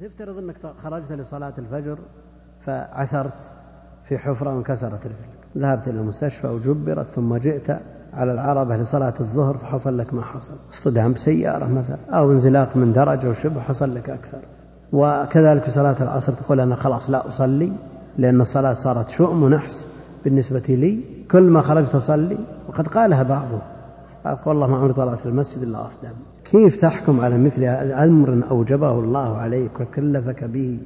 تفترض أنك خرجت لصلاة الفجر فعثرت في حفرة وانكسرت رجلك ذهبت إلى المستشفى وجبرت ثم جئت على العربة لصلاة الظهر فحصل لك ما حصل. اصطدام بسيارة مثلا أو انزلاق من درجة وشبه حصل لك أكثر. وكذلك في صلاة العصر تقول أنا خلاص لا أصلي لأن الصلاة صارت شؤم ونحس بالنسبة لي. كل ما خرجت أصلي. وقد قالها بعضهم. والله ما عمري طلعت المسجد إلا أصدم. كيف تحكم على مثل أمر أوجبه الله عليك وكلفك به؟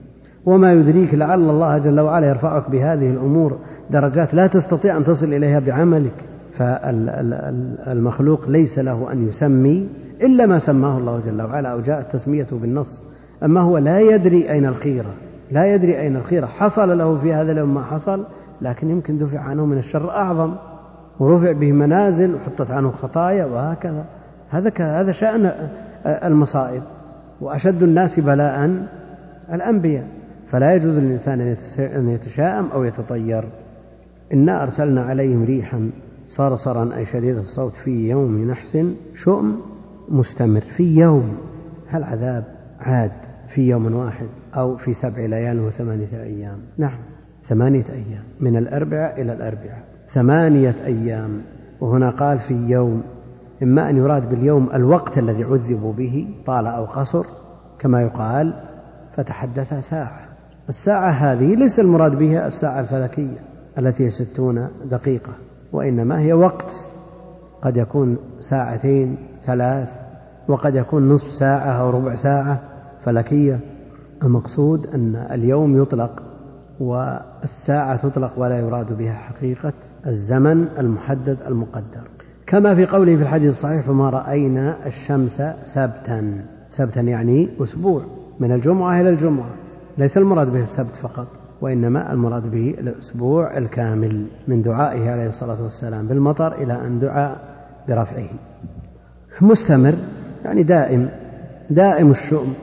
وما يدريك لعل الله جل وعلا يرفعك بهذه الأمور. درجات لا تستطيع أن تصل إليها بعملك. فالمخلوق ليس له أن يسمي إلا ما سماه الله جل وعلا أو جاءت تسميته بالنص. أما هو لا يدري أين الخيرة. لا يدري أين الخيرة. حصل له في هذا اليوم ما حصل لكن يمكن دفع عنه من الشر أعظم. ورفع به منازل وحطت عنه خطايا وهكذا. هذا هذا شأن المصائب وأشد الناس بلاء الأنبياء. فلا يجوز للإنسان أن يتشاءم أو يتطير. إنا أرسلنا عليهم ريحا صرصرا أي شديد الصوت في يوم نحس شؤم مستمر. في يوم هل عذاب عاد في يوم واحد أو في سبع ليال وثمانية أيام؟ نعم ثمانية أيام من الأربعاء إلى الأربعاء. ثمانية أيام. وهنا قال في يوم إما أن يراد باليوم الوقت الذي عذبوا به طال أو قصر كما يقال فتحدث ساعة. الساعة هذه ليس المراد بها الساعة الفلكية التي هي ستون دقيقة وإنما هي وقت. قد يكون ساعتين ثلاث وقد يكون نصف ساعة أو ربع ساعة فلكية. المقصود أن اليوم يطلق والساعة تطلق ولا يراد بها حقيقة الزمن المحدد المقدر. كما في قوله في الحديث الصحيح فما رأينا الشمس سبتا. سبتا يعني أسبوع من الجمعة إلى الجمعة. ليس المراد به السبت فقط وإنما المراد به الأسبوع الكامل من دعائه عليه الصلاة والسلام بالمطر إلى أن دعا برفعه. مستمر يعني دائم دائم الشؤم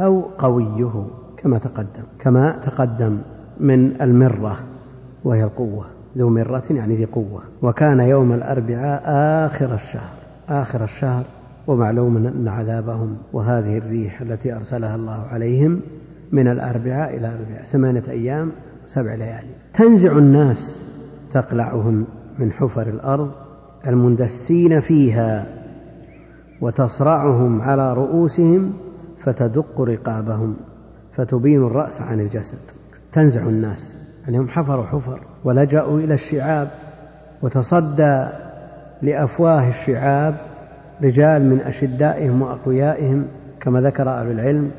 أو قويه كما تقدم كما تقدم. من المرة وهي القوة ذو مرة يعني ذي قوة. وكان يوم الأربعاء آخر الشهر آخر الشهر ومعلوم أن عذابهم وهذه الريح التي أرسلها الله عليهم من الأربعاء إلى الأربعاء ثمانية أيام سبع ليالي. تنزع الناس تقلعهم من حفر الأرض المندسين فيها وتصرعهم على رؤوسهم فتدق رقابهم فتبين الرأس عن الجسد. تنزع الناس. يعني هم حفروا حفر ولجأوا إلى الشعاب وتصدى لأفواه الشعاب رجال من أشدائهم وأقويائهم كما ذكر أهل العلم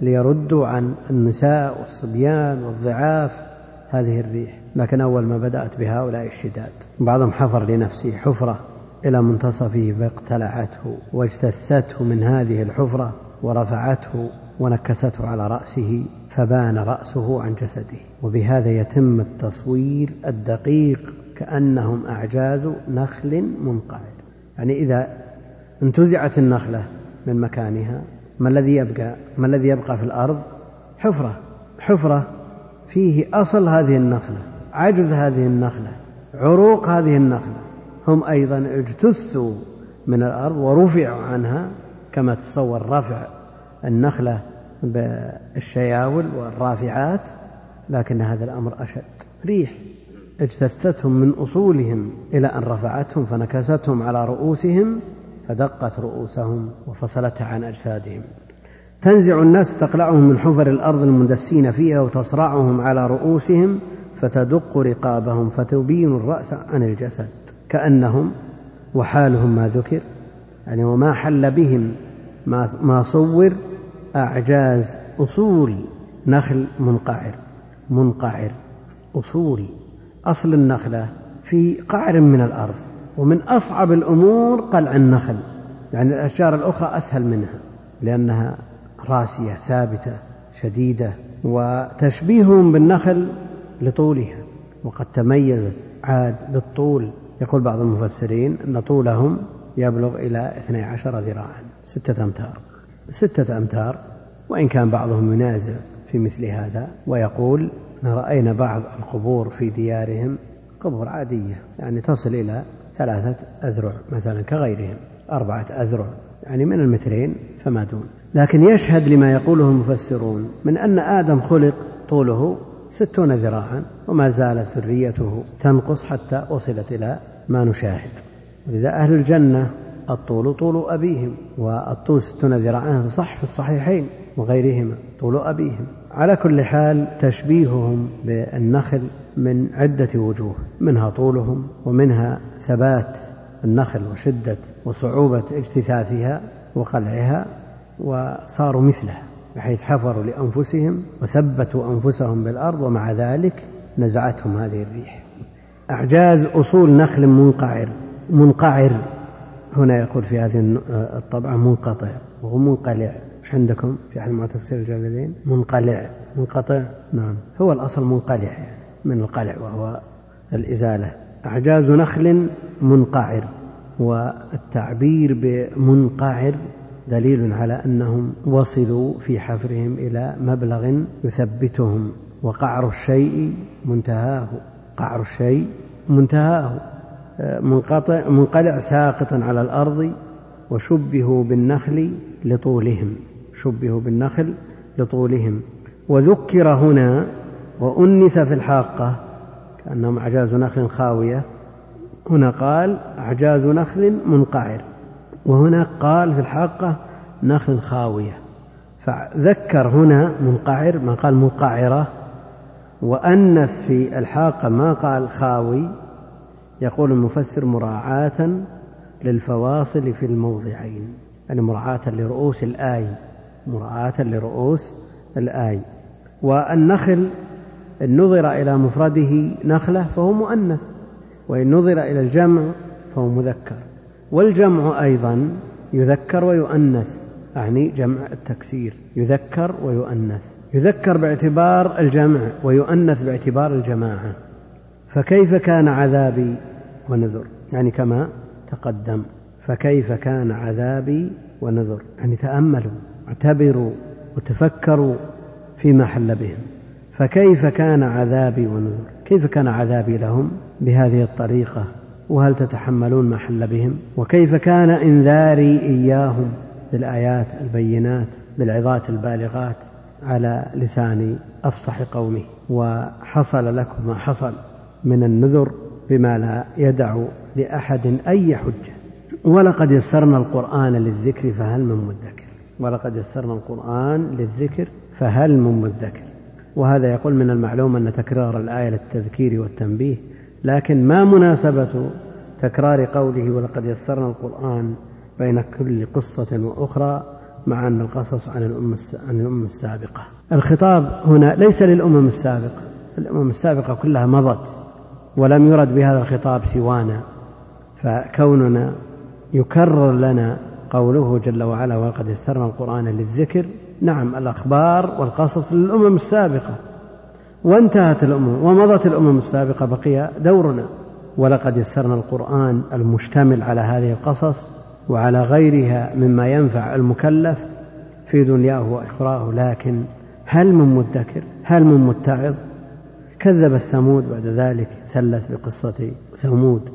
ليردوا عن النساء والصبيان والضعاف هذه الريح. لكن أول ما بدأت بهؤلاء الشداد بعضهم حفر لنفسه حفرة إلى منتصفه فاقتلعته واجتثته من هذه الحفرة ورفعته ونكسته على رأسه فبان رأسه عن جسده. وبهذا يتم التصوير الدقيق كأنهم أعجاز نخل منقعد. يعني إذا انتزعت النخلة من مكانها ما الذي يبقى؟ ما الذي يبقى في الأرض؟ حفرة. حفرة فيه أصل هذه النخلة عجز هذه النخلة عروق هذه النخلة. هم أيضا اجتثوا من الأرض ورفعوا عنها كما تصور رفع النخلة بالشياول والرافعات لكن هذا الأمر أشد. ريح اجتثتهم من أصولهم إلى أن رفعتهم فنكستهم على رؤوسهم فدقت رؤوسهم وفصلتها عن أجسادهم. تنزع الناس تقلعهم من حفر الأرض المندسين فيها وتصرعهم على رؤوسهم فتدق رقابهم فتبين الرأس عن الجسد. كأنهم وحالهم ما ذكر يعني وما حل بهم ما, صور أعجاز أصول نخل منقعر. منقعر أصول. أصل النخلة في قعر من الأرض ومن أصعب الأمور قلع النخل يعني الأشجار الأخرى أسهل منها لأنها راسية ثابتة شديدة وتشبيههم بالنخل لطولها. وقد تميزت عاد بالطول. يقول بعض المفسرين أن طولهم يبلغ إلى 12 ذراعا ستة أمتار. ستة أمتار وإن كان بعضهم ينازع في مثل هذا ويقول رأينا بعض القبور في ديارهم قبور عادية يعني تصل إلى ثلاثة أذرع مثلا كغيرهم أربعة أذرع يعني من المترين فما دون. لكن يشهد لما يقوله المفسرون من أن آدم خلق طوله ستون ذراعا وما زالت ذريته تنقص حتى وصلت إلى ما نشاهد. ولذا أهل الجنة الطول طول أبيهم والطول ستون ذراعا صح في الصحيحين وغيرهما طول أبيهم. على كل حال تشبيههم بالنخل من عدة وجوه منها طولهم ومنها ثبات النخل وشدة وصعوبة اجتثاثها وقلعها وصاروا مثلها بحيث حفروا لأنفسهم وثبتوا أنفسهم بالأرض ومع ذلك نزعتهم هذه الريح. أعجاز أصول نخل منقعر منقعر هنا يقول في هذه الطبعة منقطع وهو منقلع. إيش عندكم في أحد مع تفسير الجلالين منقلع. منقطع؟ نعم. هو الأصل منقلع يعني من القلع وهو الإزالة. أعجاز نخل منقعر والتعبير بمنقعر دليل على أنهم وصلوا في حفرهم إلى مبلغ يثبتهم. وقعر الشيء منتهاه. قعر الشيء منتهاه. منقطع منقلع ساقطا على الأرض وشبهوا بالنخل لطولهم شبهوا بالنخل لطولهم. وذكر هنا وأنث في الحاقة كأنهم أعجاز نخل خاوية. هنا قال أعجاز نخل منقعر وهنا قال في الحاقة نخل خاوية. فذكر هنا منقعر ما قال منقعرة. وأنث في الحاقة ما قال خاوي يقول المفسر مراعاة للفواصل في الموضعين يعني مراعاة لرؤوس الآي مراعاة لرؤوس الآي. والنخل إن نظر إلى مفرده نخلة فهو مؤنث وإن نظر إلى الجمع فهو مذكر. والجمع أيضا يذكر ويؤنث أعني جمع التكسير يذكر ويؤنث. يذكر باعتبار الجمع ويؤنث باعتبار الجماعة. فكيف كان عذابي ونذر؟ يعني كما تقدم فكيف كان عذابي ونذر؟ يعني تأملوا اعتبروا وتفكروا فيما حل بهم. فكيف كان عذابي ونذر؟ كيف كان عذابي لهم؟ بهذه الطريقة. وهل تتحملون ما حل بهم؟ وكيف كان إنذاري إياهم بالآيات البينات بالعظات البالغات على لسان أفصح قومه؟ وحصل لكم ما حصل. من النذر بما لا يدع لأحد أي حجة. ولقد يسرنا القرآن للذكر فهل من مدكر؟ ولقد يسرنا القرآن للذكر فهل من مدكر؟ وهذا يقول من المعلوم أن تكرار الآية للتذكير والتنبيه لكن ما مناسبة تكرار قوله ولقد يسرنا القرآن بين كل قصة وأخرى مع أن القصص عن الأمة عن الأمة السابقة. الخطاب هنا ليس للأمم السابقة، الأمم السابقة كلها مضت. ولم يرد بهذا الخطاب سوانا فكوننا يكرر لنا قوله جل وعلا ولقد يسرنا القرآن للذكر. نعم الأخبار والقصص للأمم السابقة وانتهت الأمم ومضت الأمم السابقة بقي دورنا ولقد يسرنا القرآن المشتمل على هذه القصص وعلى غيرها مما ينفع المكلف في دنياه وأخراه لكن هل من مدكر؟ هل من متعظ؟ كذب الثمود بعد ذلك ثلث بقصة ثمود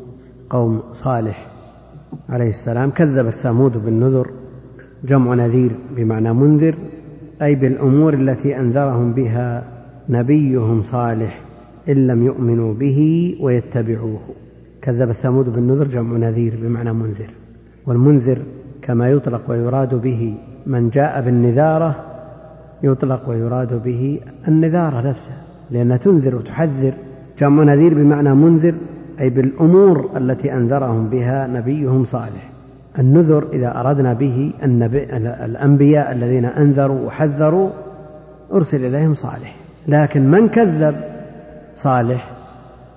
قوم صالح عليه السلام. كذب الثمود بالنذر جمع نذير بمعنى منذر أي بالأمور التي أنذرهم بها نبيهم صالح إن لم يؤمنوا به ويتبعوه. كذب الثمود بالنذر جمع نذير بمعنى منذر. والمنذر كما يطلق ويراد به من جاء بالنذارة يطلق ويراد به النذارة نفسها. لأنها تنذر وتحذر. جمع نذير بمعنى منذر أي بالأمور التي أنذرهم بها نبيهم صالح. النذر إذا أردنا به الأنبياء الذين أنذروا وحذروا أرسل إليهم صالح. لكن من كذب؟ صالح.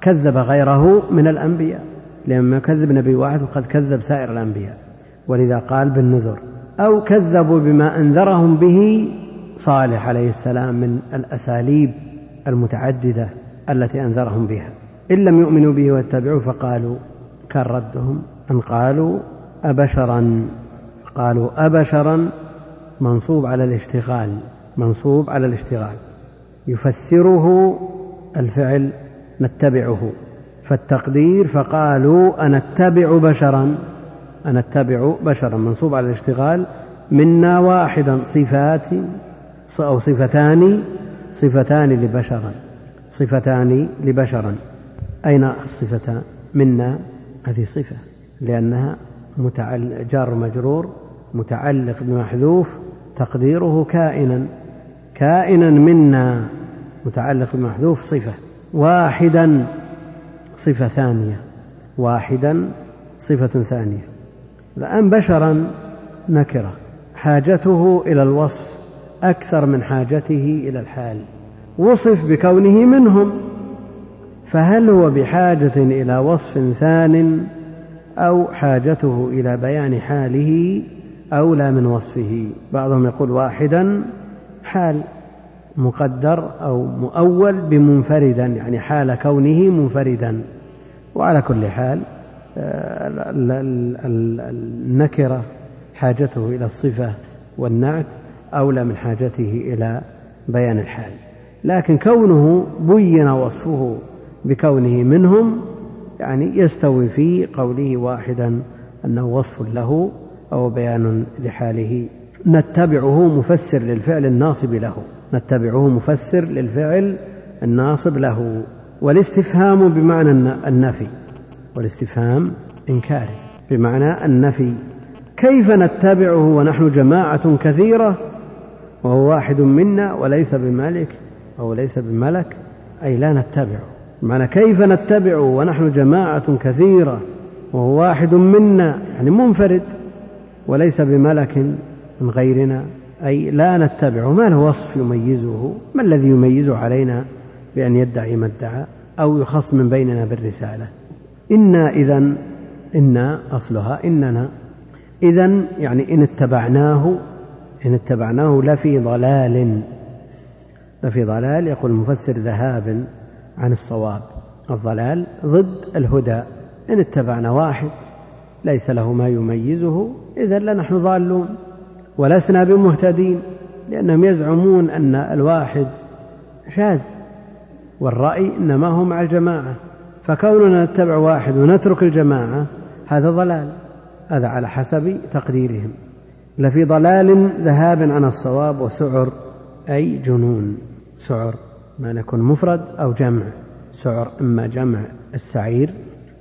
كذب غيره من الأنبياء. لما كذب نبي واحد وقد كذب سائر الأنبياء. ولذا قال بالنذر. أو كذبوا بما أنذرهم به صالح عليه السلام من الأساليب المتعددة التي أنذرهم بها. إن لم يؤمنوا به واتبعوه فقالوا كان ردهم أن قالوا أبشرا. قالوا أبشرا منصوب على الاشتغال منصوب على الاشتغال. يفسره الفعل نتبعه. فالتقدير فقالوا أنتبع بشرا أنتبع بشرا منصوب على الاشتغال منا واحدا صفات أو صفتان صفتان لبشرا صفتان لبشرا. أين الصفتان منا هذه صفة لأنها جار مجرور متعلق بمحذوف تقديره كائنا كائنا منا متعلق بمحذوف صفة. واحدا صفة ثانية. واحدا صفة ثانية. الآن بشرا نكرة حاجته إلى الوصف أكثر من حاجته إلى الحال. وصف بكونه منهم. فهل هو بحاجة إلى وصف ثان أو حاجته إلى بيان حاله أولى من وصفه؟ بعضهم يقول واحدا حال مقدر أو مؤول بمنفردا يعني حال كونه منفردا. وعلى كل حال آه، النكرة حاجته إلى الصفة والنعت. أولى من حاجته إلى بيان الحال. لكن كونه بين وصفه بكونه منهم يعني يستوي في قوله واحدا أنه وصف له أو بيان لحاله. نتبعه مفسر للفعل الناصب له. نتبعه مفسر للفعل الناصب له. والاستفهام بمعنى النفي. والاستفهام إنكاري بمعنى النفي. كيف نتبعه ونحن جماعة كثيرة؟ وهو واحد منا وليس بملك أو ليس بملك أي لا نتبعه معنى كيف نتبعه ونحن جماعة كثيرة وهو واحد منا يعني منفرد وليس بملك من غيرنا أي لا نتبعه ما له وصف يميزه؟ ما الذي يميزه علينا بأن يدعي ما ادعى أو يخص من بيننا بالرسالة؟ إنا إذا إنا أصلها إننا. إذا يعني إن اتبعناه إن اتبعناه لفي ضلال. لفي ضلال يقول المفسر ذهاب عن الصواب. الضلال ضد الهدى. إن اتبعنا واحد ليس له ما يميزه إذا لنحن ضالون ولسنا بمهتدين لأنهم يزعمون أن الواحد شاذ والرأي إنما هو مع الجماعة. فكوننا نتبع واحد ونترك الجماعة هذا ضلال. هذا على حسب تقديرهم. لفي ضلال ذهاب عن الصواب وسعر أي جنون. سعر ما يكون مفرد أو جمع. سعر إما جمع السعير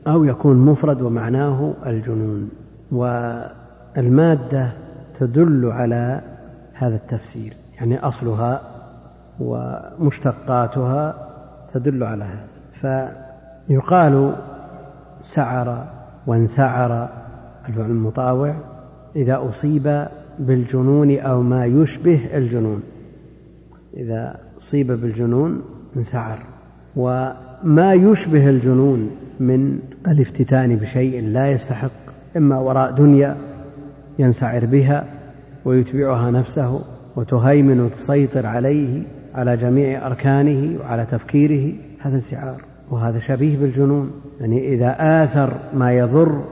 أو يكون مفرد ومعناه الجنون. والمادة تدل على هذا التفسير يعني أصلها ومشتقاتها تدل على هذا. فيقال سعر وانسعر الفعل المطاوع. إذا أصيب بالجنون أو ما يشبه الجنون. إذا أصيب بالجنون انسعر وما يشبه الجنون من الافتتان بشيء لا يستحق إما وراء دنيا ينسعر بها ويتبعها نفسه وتهيمن وتسيطر عليه على جميع أركانه وعلى تفكيره هذا انسعار. وهذا شبيه بالجنون يعني إذا آثر ما يضر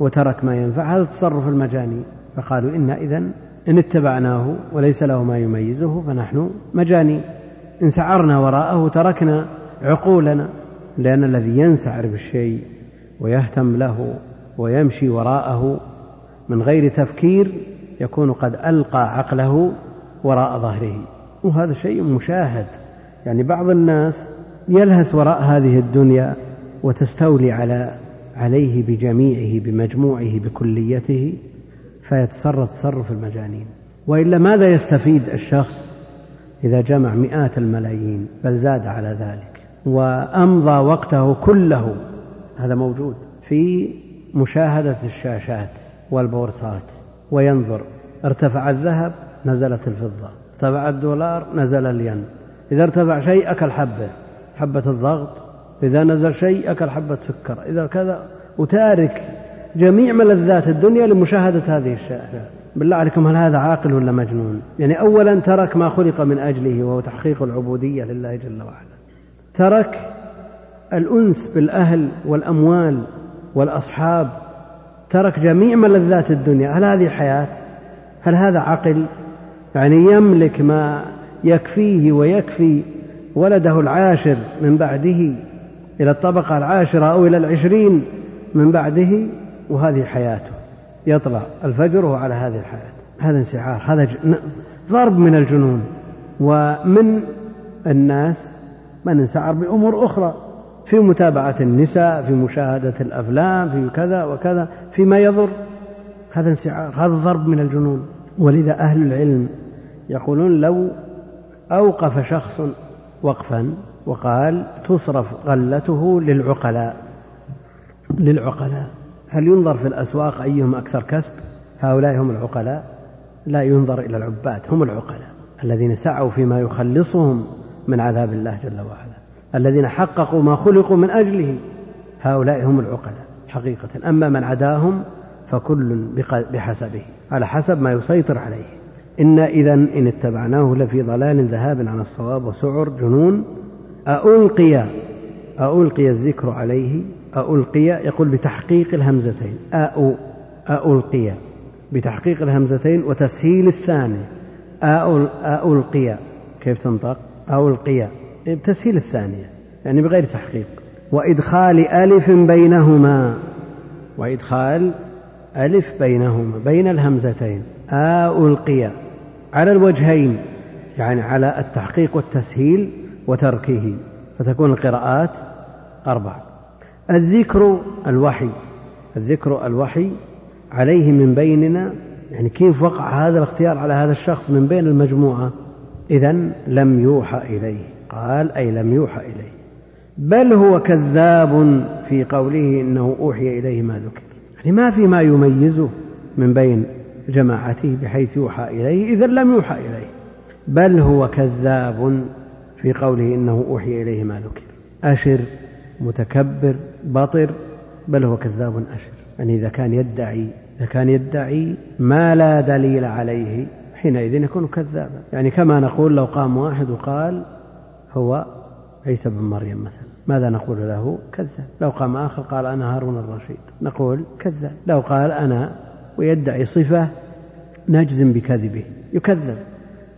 وترك ما ينفع. هذا تصرف المجانين فقالوا إنا إذا إن اتبعناه وليس له ما يميزه فنحن مجانين إن سعرنا وراءه تركنا عقولنا لأن الذي ينسعر بالشيء ويهتم له ويمشي وراءه من غير تفكير يكون قد ألقى عقله وراء ظهره. وهذا شيء مشاهد. يعني بعض الناس يلهث وراء هذه الدنيا وتستولي على عليه بجميعه بمجموعه بكليته فيتصرف تصرف المجانين. وإلا ماذا يستفيد الشخص إذا جمع مئات الملايين بل زاد على ذلك؟ وأمضى وقته كله هذا موجود في مشاهدة الشاشات والبورصات. وينظر ارتفع الذهب نزلت الفضة. ارتفع الدولار نزل الين. إذا ارتفع شيء اكل حبه حبة الضغط إذا نزل شيء أكل حبة سكر. إذا كذا وتارك جميع ملذات الدنيا لمشاهدة هذه الشاشة بالله عليكم هل هذا عاقل ولا مجنون؟ يعني أولا ترك ما خلق من أجله وهو تحقيق العبودية لله جل وعلا. ترك الأنس بالأهل والأموال والأصحاب. ترك جميع ملذات الدنيا. هل هذه حياة؟ هل هذا عقل؟ يعني يملك ما يكفيه ويكفي ولده العاشر من بعده. إلى الطبقة العاشرة أو إلى العشرين من بعده وهذه حياته. يطلع الفجر وهو على هذه الحياة. هذا انسعار هذا ضرب من الجنون. ومن الناس من انسعر بأمور أخرى في متابعة النساء في مشاهدة الأفلام في كذا وكذا فيما يضر. هذا انسعار هذا ضرب من الجنون. ولذا أهل العلم يقولون لو أوقف شخص وقفا وقال تصرف غلته للعقلاء. للعقلاء. هل ينظر في الأسواق أيهم أكثر كسب؟ هؤلاء هم العقلاء. لا ينظر إلى العباد هم العقلاء الذين سعوا فيما يخلصهم من عذاب الله جل وعلا الذين حققوا ما خلقوا من أجله. هؤلاء هم العقلاء حقيقة. أما من عداهم فكل بحسبه على حسب ما يسيطر عليه. إنا إذا إن اتبعناه لفي ضلال ذهاب عن الصواب وسعر جنون ألقي ألقي الذكر عليه ألقي يقول بتحقيق الهمزتين أو ألقي بتحقيق الهمزتين وتسهيل الثاني ألقي كيف تنطق؟ ألقي بتسهيل الثانية يعني بغير تحقيق وإدخال ألف بينهما وإدخال ألف بينهما بين الهمزتين ألقي على الوجهين يعني على التحقيق والتسهيل وتركه فتكون القراءات أربع. الذكر الوحي الذكر الوحي عليه من بيننا يعني كيف وقع هذا الاختيار على هذا الشخص من بين المجموعة؟ إذا لم يوحى إليه. قال أي لم يوحى إليه. بل هو كذاب في قوله إنه أوحي إليه ما ذكر. يعني ما في ما يميزه من بين جماعته بحيث يوحى إليه إذا لم يوحى إليه. بل هو كذاب في قوله إنه أوحي إليه ما ذكر. أشر متكبر بطر بل هو كذاب أشر. يعني إذا كان يدعي إذا كان يدعي ما لا دليل عليه حينئذ يكون كذابا. يعني كما نقول لو قام واحد وقال هو عيسى بن مريم مثلا ماذا نقول له؟ كذاب. لو قام آخر قال أنا هارون الرشيد. نقول كذاب. لو قال أنا ويدعي صفة نجزم بكذبه. يكذب.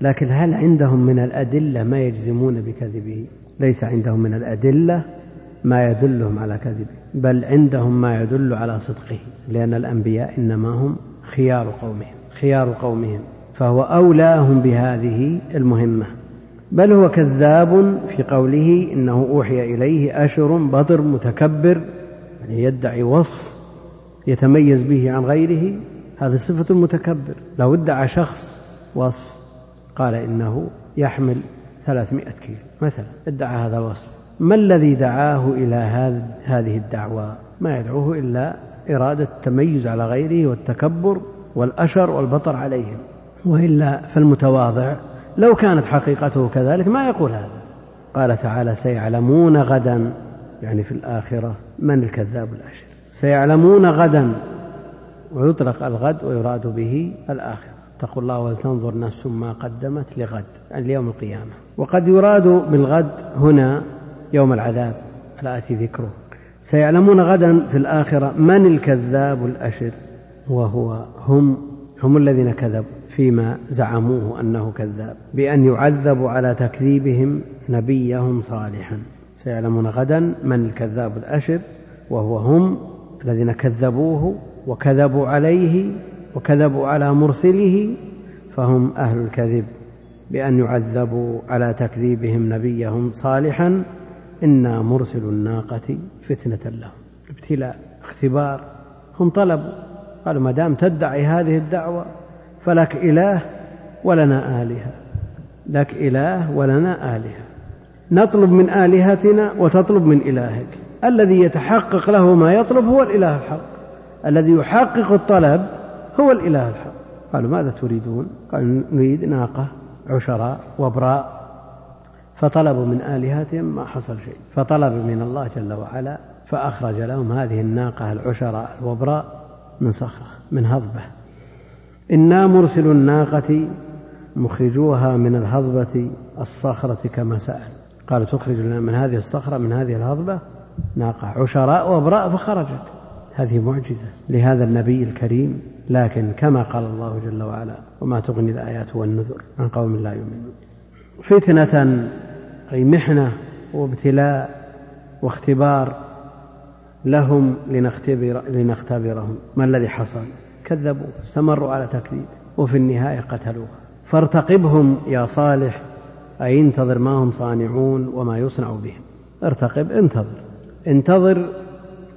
لكن هل عندهم من الأدلة ما يجزمون بكذبه؟ ليس عندهم من الأدلة ما يدلهم على كذبه بل عندهم ما يدل على صدقه لأن الأنبياء إنما هم خيار قومهم خيار قومهم فهو أولاهم بهذه المهمة. بل هو كذاب في قوله إنه أوحي إليه أشر بطر متكبر يعني يدعي وصف يتميز به عن غيره هذه صفة المتكبر لو ادعى شخص وصف. قال إنه يحمل ثلاثمائة كيلو مثلا ادعى هذا الوصف. ما الذي دعاه إلى هذه الدعوة؟ ما يدعوه إلا إرادة التميز على غيره والتكبر والأشر والبطر عليهم. وإلا فالمتواضع لو كانت حقيقته كذلك ما يقول هذا. قال تعالى سيعلمون غدا يعني في الآخرة من الكذاب الأشر. سيعلمون غدا ويطلق الغد ويراد به الآخرة. اتقوا الله ولتنظر نفس ما قدمت لغد يعني ليوم القيامة. وقد يراد بالغد هنا يوم العذاب الآتي ذكره. سيعلمون غدا في الآخرة من الكذاب الأشر وهو هم هم الذين كذبوا فيما زعموه أنه كذاب بأن يعذبوا على تكذيبهم نبيهم صالحا. سيعلمون غدا من الكذاب الأشر وهو هم الذين كذبوه وكذبوا عليه وكذبوا على مرسله فهم أهل الكذب بأن يعذبوا على تكذيبهم نبيهم صالحا إنا مرسل الناقة فتنة لهم. ابتلاء اختبار هم طلبوا. قالوا ما دام تدعي هذه الدعوة فلك إله ولنا آلهة. لك إله ولنا آلهة. نطلب من آلهتنا وتطلب من إلهك. الذي يتحقق له ما يطلب هو الإله الحق. الذي يحقق الطلب هو الإله الحق. قالوا ماذا تريدون؟ قالوا نريد ناقة عشراء وبراء. فطلبوا من آلهتهم ما حصل شيء. فطلب من الله جل وعلا فأخرج لهم هذه الناقة العشراء الوبراء من صخرة من هضبة. إنا مرسل الناقة مخرجوها من الهضبة الصخرة كما سأل. قال تخرج لنا من هذه الصخرة من هذه الهضبة ناقة عشراء وبراء فخرجت. هذه معجزة لهذا النبي الكريم لكن كما قال الله جل وعلا وما تغني الآيات والنذر عن قوم لا يؤمنون. فتنة أي محنة وابتلاء واختبار لهم لنختبر لنختبرهم. ما الذي حصل؟ كذبوا استمروا على تكذيب وفي النهاية قتلوها فارتقبهم يا صالح أي انتظر ما هم صانعون وما يصنع بهم. ارتقب انتظر. انتظر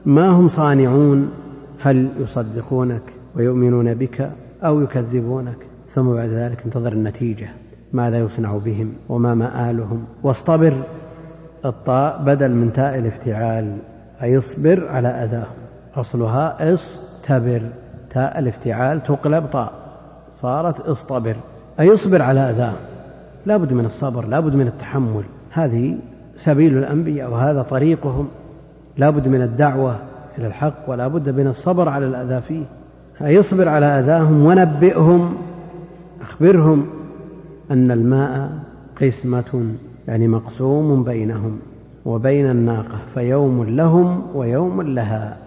ما هم صانعون؟ هل يصدقونك ويؤمنون بك أو يكذبونك؟ ثم بعد ذلك انتظر النتيجة. ماذا يصنع بهم وما مآلهم؟ واصطبر الطاء بدل من تاء الافتعال أي اصبر على أذاهم أصلها اصطبر تاء الافتعال تقلب طاء. صارت اصطبر أي اصبر على أذاهم لا بد من الصبر لا بد من التحمل. هذه سبيل الأنبياء وهذا طريقهم. لا بد من الدعوة إلى الحق ولا بد من الصبر على الأذى فيه. أي اصبر على أذاهم ونبئهم. أخبرهم أن الماء قسمة يعني مقسوم بينهم وبين الناقة فيوم لهم ويوم لها.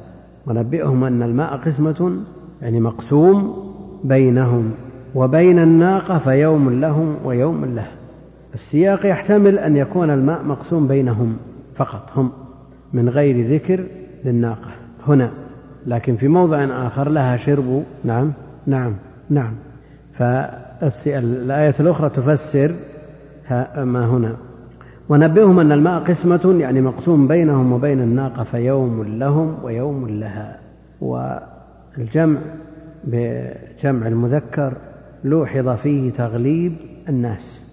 ونبئهم أن الماء قسمة يعني مقسوم بينهم وبين الناقة فيوم لهم ويوم لها السياق يحتمل أن يكون الماء مقسوم بينهم فقط هم من غير ذكر للناقة. هنا. لكن في موضع آخر لها شرب. نعم. نعم. نعم. فالآية الأخرى تفسر ما هنا. ونبئهم أن الماء قسمة يعني مقسوم بينهم وبين الناقة فيوم لهم ويوم لها. والجمع بجمع المذكر لوحظ فيه تغليب الناس.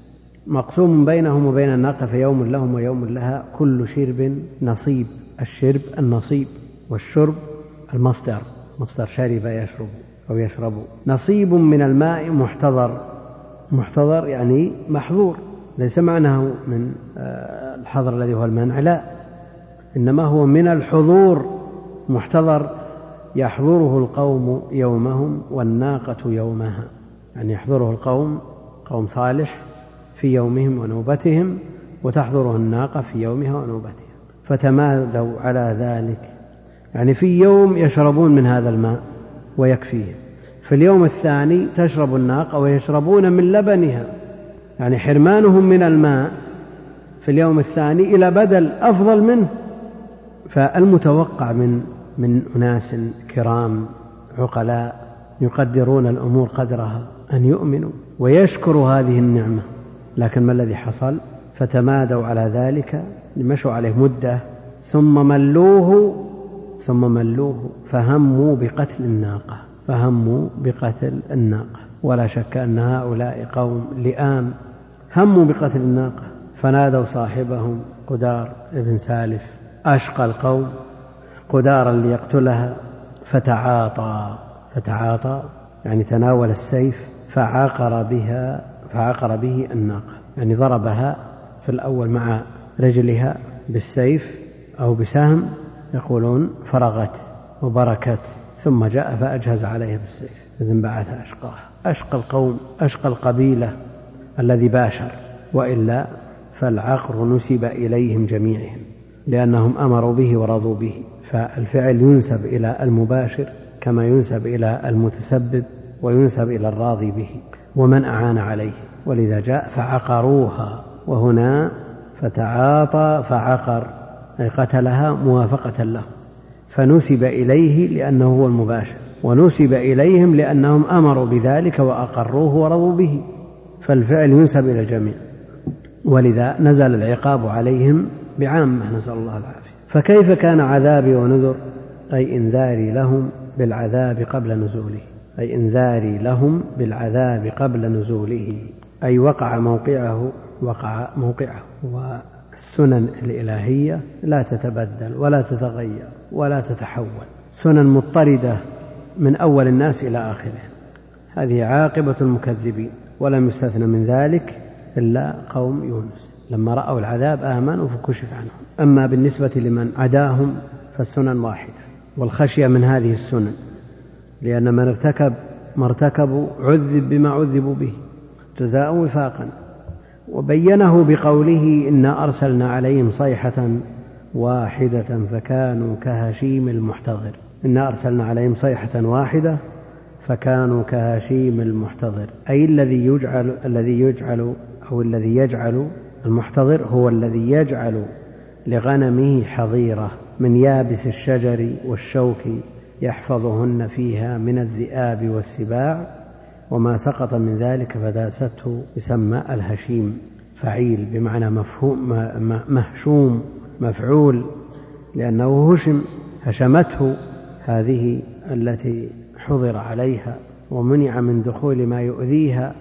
مقسوم بينهم وبين الناقة فيوم لهم ويوم لها كل شرب نصيب الشرب النصيب والشرب المصدر مصدر شرب يشرب أو يشرب. نصيب من الماء محتضر محتضر يعني محظور ليس معناه من آه، الحظر الذي هو المنع لا. إنما هو من الحضور محتضر يحضره القوم يومهم والناقة يومها. يعني يحضره القوم قوم صالح في يومهم ونوبتهم وتحضره الناقة في يومها ونوبتها. فتمادوا على ذلك. يعني في يوم يشربون من هذا الماء ويكفيهم في اليوم الثاني تشرب الناقة ويشربون من لبنها. يعني حرمانهم من الماء في اليوم الثاني إلى بدل أفضل منه. فالمتوقع من من أناس كرام عقلاء يقدرون الأمور قدرها أن يؤمنوا ويشكروا هذه النعمة. لكن ما الذي حصل؟ فتمادوا على ذلك مشوا عليه مدة ثم ملوه ثم ملوه فهموا بقتل الناقة فهموا بقتل الناقة. ولا شك أن هؤلاء قوم لئام هموا بقتل الناقة. فنادوا صاحبهم قدار بن سالف أشقى القوم قدارا ليقتلها فتعاطى فتعاطى يعني تناول السيف فعقر بها فعقر به الناقة يعني ضربها في الأول مع رجلها بالسيف أو بسهم يقولون فرغت وبركت ثم جاء فأجهز عليها بالسيف إذن بعث أشقاها أشقى القوم أشقى القبيلة الذي باشر وإلا فالعقر نسب إليهم جميعهم لأنهم أمروا به ورضوا به فالفعل ينسب إلى المباشر كما ينسب إلى المتسبب وينسب إلى الراضي به. ومن أعان عليه ولذا جاء فعقروها وهنا فتعاطى فعقر أي قتلها موافقة له. فنسب إليه لأنه هو المباشر ونسب إليهم لأنهم أمروا بذلك وأقروه ورضوا به. فالفعل ينسب إلى الجميع. ولذا نزل العقاب عليهم بعامة نسأل الله العافية. فكيف كان عذابي ونذر؟ أي إنذاري لهم بالعذاب قبل نزوله. أي إنذاري لهم بالعذاب قبل نزوله أي وقع موقعه وقع موقعه. والسنن الإلهية لا تتبدل ولا تتغير ولا تتحول. سنن مضطردة من أول الناس إلى آخره. هذه عاقبة المكذبين ولم يستثن من ذلك إلا قوم يونس. لما رأوا العذاب آمنوا فكشف عنهم. أما بالنسبة لمن عداهم فالسنن واحدة والخشية من هذه السنن لأن من ارتكب ما ارتكبوا عذب بما عذبوا به. جزاء وفاقا. وبينه بقوله إنا أرسلنا عليهم صيحة واحدة فكانوا كهشيم المحتضر. إنا أرسلنا عليهم صيحة واحدة فكانوا كهشيم المحتضر. أي الذي يجعل الذي يجعل أو الذي يجعل المحتضر هو الذي يجعل لغنمه حظيرة من يابس الشجر والشوك يحفظهن فيها من الذئاب والسباع وما سقط من ذلك فداسته يسمى الهشيم. فعيل بمعنى مفهوم مهشوم مفعول لأنه هشم هشمته هذه التي حضر عليها ومنع من دخول ما يؤذيها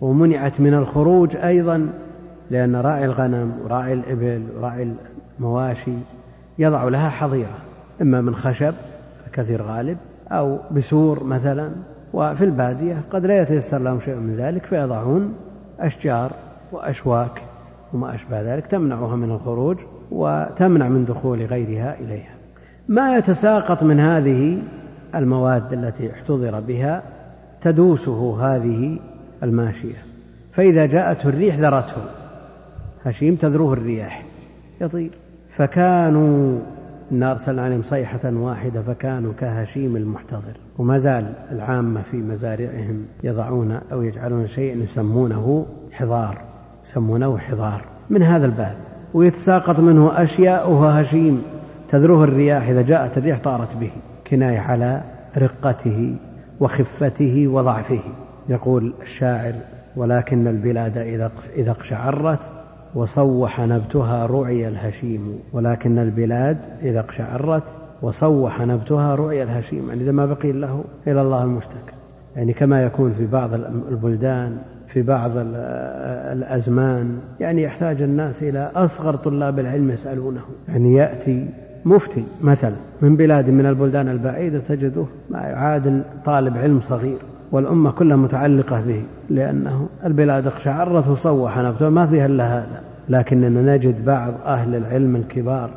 ومنعت من الخروج أيضا لأن راعي الغنم وراعي الإبل وراعي المواشي يضع لها حظيرة إما من خشب كثير غالب أو بسور مثلا وفي البادية قد لا يتيسر لهم شيء من ذلك فيضعون أشجار وأشواك وما أشبه ذلك تمنعها من الخروج وتمنع من دخول غيرها إليها. ما يتساقط من هذه المواد التي احتضر بها تدوسه هذه الماشية. فإذا جاءته الريح ذرته هشيم تذروه الرياح يطير. فكانوا إن أرسلنا عليهم صيحة واحدة فكانوا كهشيم المحتضر. وما زال العامة في مزارعهم يضعون أو يجعلون شيئا يسمونه حضار يسمونه حضار من هذا الباب. ويتساقط منه أشياء وهو هشيم تذروه الرياح إذا جاءت الريح طارت به كناية على رقته وخفته وضعفه. يقول الشاعر ولكن البلاد إذا اقشعرت وصوح نبتها رعي الهشيم ولكن البلاد إذا اقشعرت وصوح نبتها رعي الهشيم يعني إذا ما بقي له إلى الله المشتكى. يعني كما يكون في بعض البلدان في بعض الأزمان يعني يحتاج الناس إلى أصغر طلاب العلم يسألونه. يعني يأتي مفتي مثلا من بلاد من البلدان البعيدة تجده ما يعادل طالب علم صغير. والأمة كلها متعلقة به لأنه البلاد اقشعرت وصوح. ما فيها إلا هذا. لكننا نجد بعض أهل العلم الكبار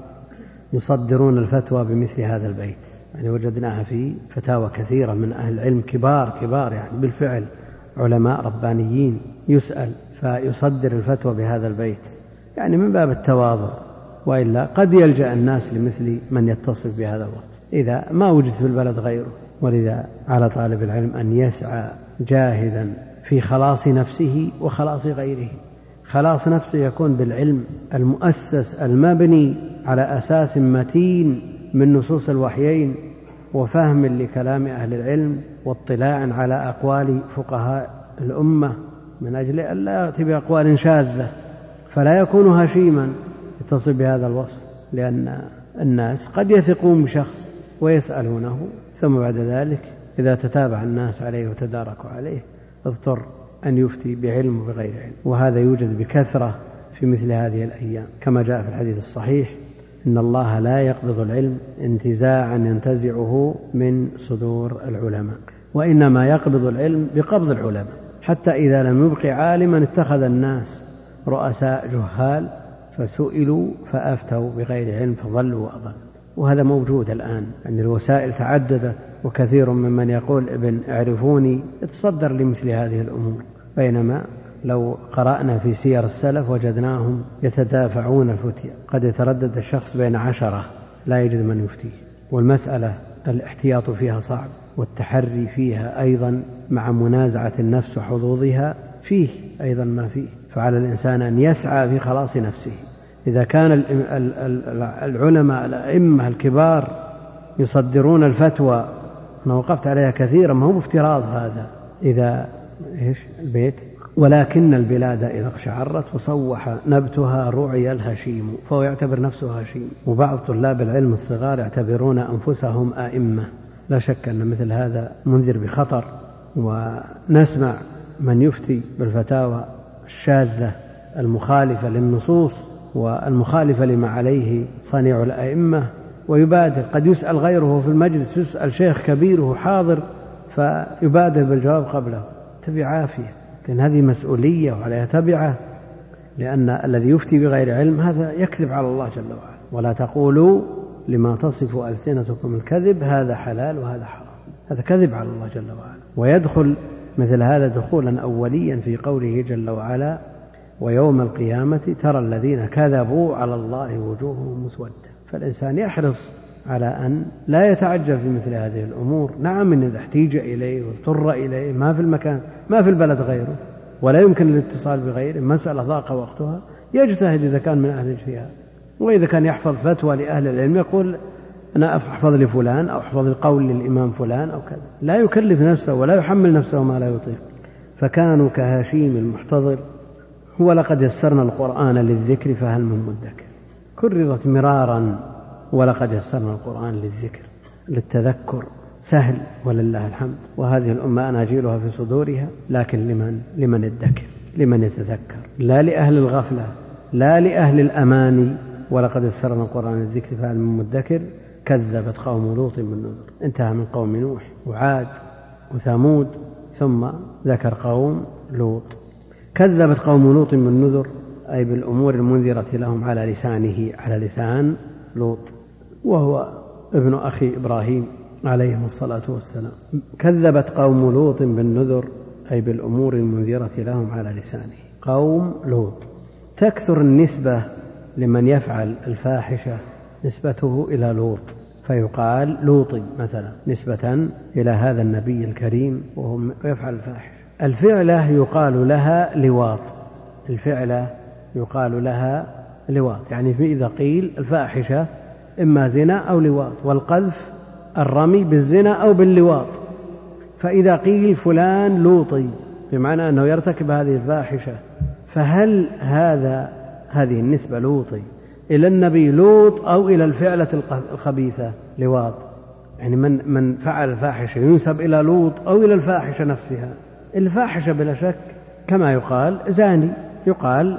يصدرون الفتوى بمثل هذا البيت. يعني وجدناها في فتاوى كثيرة من أهل العلم كبار كبار يعني. بالفعل علماء ربانيين يسأل فيصدر الفتوى بهذا البيت. يعني من باب التواضع. وإلا قد يلجأ الناس لمثل من يتصف بهذا الوصف. إذا ما وجد في البلد غيره. ولذا على طالب العلم أن يسعى جاهدا في خلاص نفسه وخلاص غيره. خلاص نفسه يكون بالعلم المؤسس المبني على أساس متين من نصوص الوحيين وفهم لكلام أهل العلم واطلاع على أقوال فقهاء الأمة من أجل ألا يأتي بأقوال شاذة. فلا يكون هشيما يتصل بهذا الوصف لأن الناس قد يثقون بشخص ويسألونه ثم بعد ذلك إذا تتابع الناس عليه وتداركوا عليه اضطر أن يفتي بعلم وبغير علم. وهذا يوجد بكثرة في مثل هذه الأيام. كما جاء في الحديث الصحيح إن الله لا يقبض العلم انتزاعا ينتزعه من صدور العلماء وإنما يقبض العلم بقبض العلماء. حتى إذا لم يبق عالما اتخذ الناس رؤساء جهال فسئلوا فأفتوا بغير علم فضلوا وأضلوا. وهذا موجود الآن أن الوسائل تعددت وكثير ممن يقول ابن اعرفوني يتصدر لمثل هذه الأمور. بينما لو قرأنا في سير السلف وجدناهم يتدافعون الفتية. قد يتردد الشخص بين عشرة لا يجد من يفتيه. والمسألة الاحتياط فيها صعب والتحري فيها أيضا مع منازعة النفس وحظوظها فيه أيضا ما فيه. فعلى الإنسان أن يسعى في خلاص نفسه. إذا كان العلماء الأئمة الكبار يصدرون الفتوى أنا وقفت عليها كثيرا ما هو بافتراض هذا. إذا إيش؟ البيت. ولكن البلاد إذا اقشعرت وصوح نبتها رعي الهشيم فهو يعتبر نفسه هشيم. وبعض طلاب العلم الصغار يعتبرون أنفسهم أئمة. لا شك أن مثل هذا منذر بخطر. ونسمع من يفتي بالفتاوى الشاذة المخالفة للنصوص والمخالفة لما عليه صنيع الأئمة ويبادر قد يسأل غيره في المجلس يسأل شيخ كبير حاضر فيبادر بالجواب قبله. تبي عافية لأن هذه مسؤولية وعليها تبعة لأن الذي يفتي بغير علم هذا يكذب على الله جل وعلا. ولا تقولوا لما تصف ألسنتكم الكذب هذا حلال وهذا حرام. هذا كذب على الله جل وعلا. ويدخل مثل هذا دخولا أوليا في قوله جل وعلا ويوم القيامة ترى الذين كذبوا على الله وجوههم مسودة. فالإنسان يحرص على أن لا يتعجل في مثل هذه الأمور. نعم إن إذا احتيج إليه واضطر إليه ما في المكان ما في البلد غيره ولا يمكن الاتصال بغيره مسألة ضاق وقتها يجتهد إذا كان من أهل الاجتهاد. وإذا كان يحفظ فتوى لأهل العلم يقول أنا أحفظ لفلان أو أحفظ القول للإمام فلان أو كذا. لا يكلف نفسه ولا يحمل نفسه ما لا يطيق. فكانوا كهشيم المحتضر ولقد يسرنا القرآن للذكر فهل من مدكر؟ كررت مرارا ولقد يسرنا القرآن للذكر للتذكر سهل ولله الحمد. وهذه الأمة أناجيلها في صدورها لكن لمن؟ لمن ادكر لمن يتذكر؟ لا لأهل الغفلة لا لأهل الأماني ولقد يسرنا القرآن للذكر فهل من مدكر؟ كذبت قوم لوط بالنذر. انتهى من قوم نوح وعاد وثمود ثم ذكر قوم لوط. كذبت قوم لوط بالنذر أي بالأمور المنذرة لهم على لسانه على لسان لوط وهو ابن أخي إبراهيم عليهم الصلاة والسلام. كذبت قوم لوط بالنذر أي بالأمور المنذرة لهم على لسانه. قوم لوط. تكثر النسبة لمن يفعل الفاحشة نسبته إلى لوط فيقال لوطي مثلا نسبة إلى هذا النبي الكريم وهو يفعل الفاحشة. الفعلة يقال لها لواط. الفعلة يقال لها لواط. يعني إذا قيل الفاحشة إما زنا أو لواط. والقذف الرمي بالزنا أو باللواط. فإذا قيل فلان لوطي بمعنى أنه يرتكب هذه الفاحشة فهل هذا هذه النسبة لوطي إلى النبي لوط أو إلى الفعلة الخبيثة؟ لواط. يعني من من فعل الفاحشة ينسب إلى لوط أو إلى الفاحشة نفسها. الفاحشة بلا شك كما يقال زاني يقال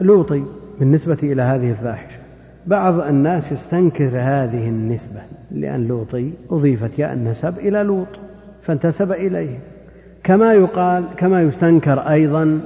لوطي بالنسبة إلى هذه الفاحشة. بعض الناس يستنكر هذه النسبة لأن لوطي أضيفت ياء النسب إلى لوط فانتسب إليه. كما يقال كما يستنكر أيضا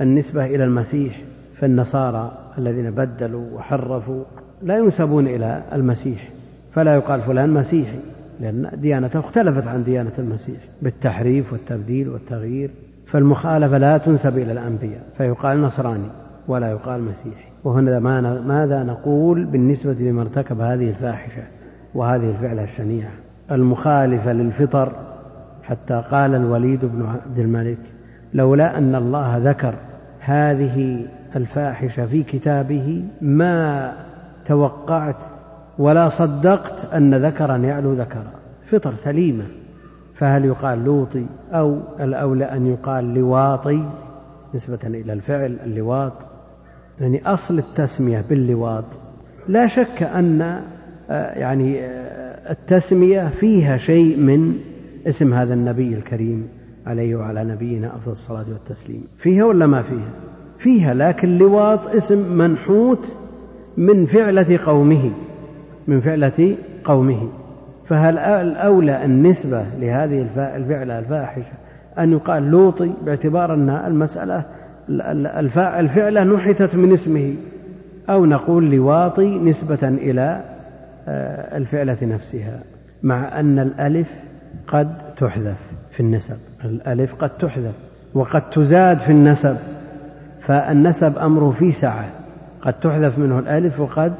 النسبة إلى المسيح فالنصارى الذين بدلوا وحرفوا لا ينسبون إلى المسيح فلا يقال فلان مسيحي. لأن ديانته اختلفت عن ديانة المسيح بالتحريف والتبديل والتغيير. فالمخالفة لا تنسب إلى الأنبياء فيقال نصراني ولا يقال مسيحي. وهنا ماذا نقول بالنسبة لمن ارتكب هذه الفاحشة وهذه الفعلة الشنيعة؟ المخالفة للفطر. حتى قال الوليد بن عبد الملك لولا أن الله ذكر هذه الفاحشة في كتابه ما توقعت ولا صدقت أن ذكرا يعلو ذكرا. فطر سليمة. فهل يقال لوطي أو الأولى أن يقال لواطي؟ نسبة إلى الفعل اللواط. يعني أصل التسمية باللواط. لا شك أن آه، يعني آه، التسمية فيها شيء من اسم هذا النبي الكريم عليه وعلى نبينا أفضل الصلاة والتسليم. فيها ولا ما فيها؟ فيها لكن لواط اسم منحوت من فعلة قومه. من فعلة قومه. فهل الأولى النسبة لهذه الفعلة الفاحشة أن يقال لوطي باعتبار أن المسألة الفعلة نحتت من اسمه أو نقول لواطي نسبة إلى آه، الفعلة نفسها مع أن الألف قد تحذف في النسب. الألف قد تحذف وقد تزاد في النسب فالنسب أمره في سعة. قد تحذف منه الألف وقد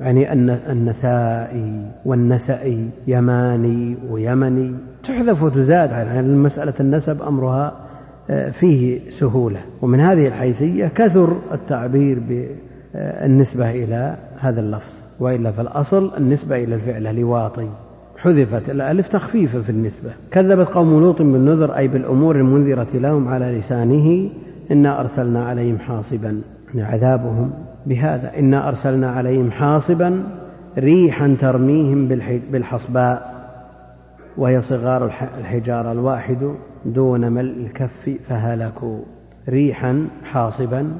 يعني النسائي والنسئي يماني ويمني تحذف وتزاد يعني مسألة النسب أمرها آه، فيه سهولة. ومن هذه الحيثية كثر التعبير بالنسبة إلى هذا اللفظ وإلا فالأصل النسبة إلى الفعل لواطي. حذفت الألف تخفيفا في النسبة. كذبت قوم لوط بالنذر أي بالأمور المنذرة لهم على لسانه إنا أرسلنا عليهم حاصبا. يعني عذابهم بهذا. إنا أرسلنا عليهم حاصبا ريحا ترميهم بالحصباء وهي صغار الحجارة الواحد دون ملء الكف فهلكوا. ريحا حاصبا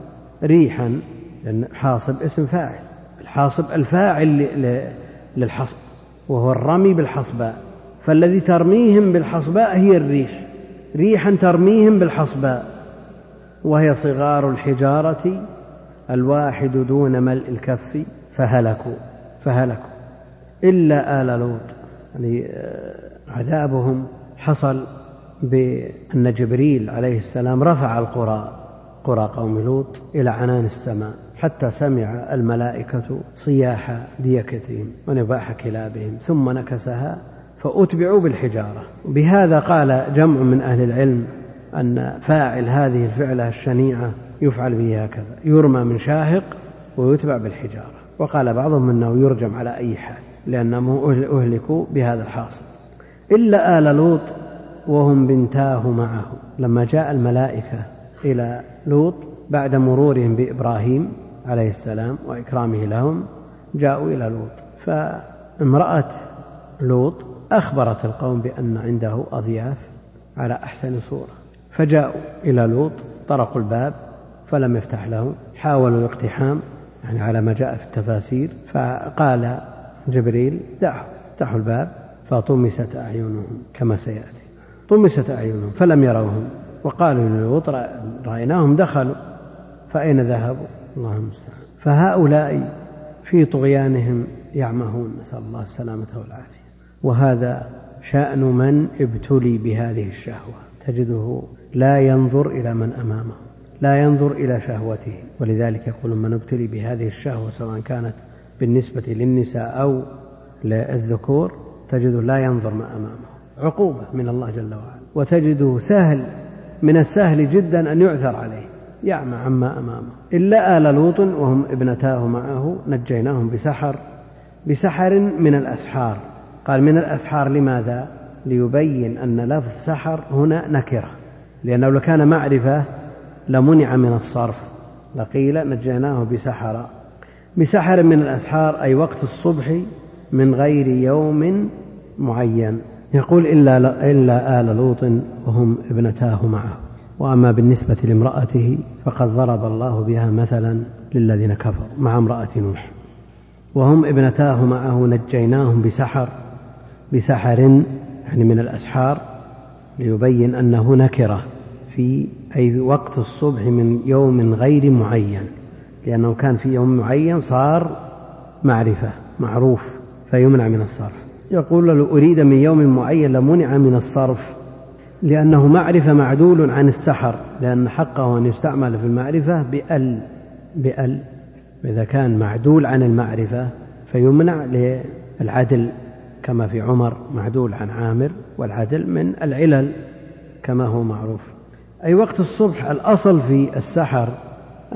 ريحا لأن حاصب اسم فاعل. الحاصب الفاعل للحصب وهو الرمي بالحصباء. فالذي ترميهم بالحصباء هي الريح. ريحا ترميهم بالحصباء وهي صغار الحجارة الواحد دون ملء الكف فهلكوا فهلكوا. إلا آل لوط يعني آه، عذابهم حصل بأن جبريل عليه السلام رفع القرى قرى قوم لوط إلى عنان السماء حتى سمع الملائكة صياح ديكتهم ونباح كلابهم ثم نكسها فأتبعوا بالحجارة. بهذا قال جمع من أهل العلم أن فاعل هذه الفعلة الشنيعة يفعل به هكذا. يرمى من شاهق ويتبع بالحجارة. وقال بعضهم أنه يرجم على أي حال لأنهم أهلكوا بهذا الحاصل. إلا آل لوط وهم بنتاه معه. لما جاء الملائكة إلى لوط بعد مرورهم بإبراهيم عليه السلام وإكرامه لهم جاءوا إلى لوط. فامرأة لوط أخبرت القوم بأن عنده أضياف على أحسن صورة. فجاءوا إلى لوط طرقوا الباب فلم يفتح لهم حاولوا الاقتحام يعني على ما جاء في التفاسير فقال جبريل دعوا افتحوا الباب فطمست أعينهم كما سيأتي. طمست أعينهم فلم يروهم وقالوا للوط رأيناهم دخلوا فأين ذهبوا؟ الله المستعان. فهؤلاء في طغيانهم يعمهون نسأل الله السلامة والعافية. وهذا شأن من ابتلي بهذه الشهوة. تجده لا ينظر إلى من أمامه. لا ينظر إلى شهوته. ولذلك يقول من ابتلي بهذه الشهوة سواء كانت بالنسبة للنساء أو للذكور تجده لا ينظر ما أمامه. عقوبة من الله جل وعلا. وتجده سهل من السهل جدا أن يعثر عليه. يعمى عما أمامه. إلا آل لوط وهم ابنتاه معه نجيناهم بسحر بسحر من الأسحار. قال من الأسحار لماذا؟ ليبين أن لفظ سحر هنا نكرة. لأنه لو كان معرفة لمنع من الصرف. لقيل نجيناه بسحر بسحر من الأسحار أي وقت الصبح من غير يوم معين. يقول إلا, إلا آل لوط وهم ابنتاه معه. وأما بالنسبة لامرأته فقد ضرب الله بها مثلا للذين كفروا مع امرأة نوح. وهم ابنتاه معه نجيناهم بسحر. بسحر يعني من الأسحار ليبين أنه نكرة في أي وقت الصبح من يوم غير معين لأنه كان في يوم معين صار معرفة معروف فيمنع من الصرف. يقول لو أريد من يوم معين لمنع من الصرف لأنه معرفة معدول عن السحر لأن حقه أن يستعمل في المعرفة بأل بأل. إذا كان معدول عن المعرفة فيمنع للعدل كما في عمر معدول عن عامر والعدل من العلل كما هو معروف. أي وقت الصبح الأصل في السحر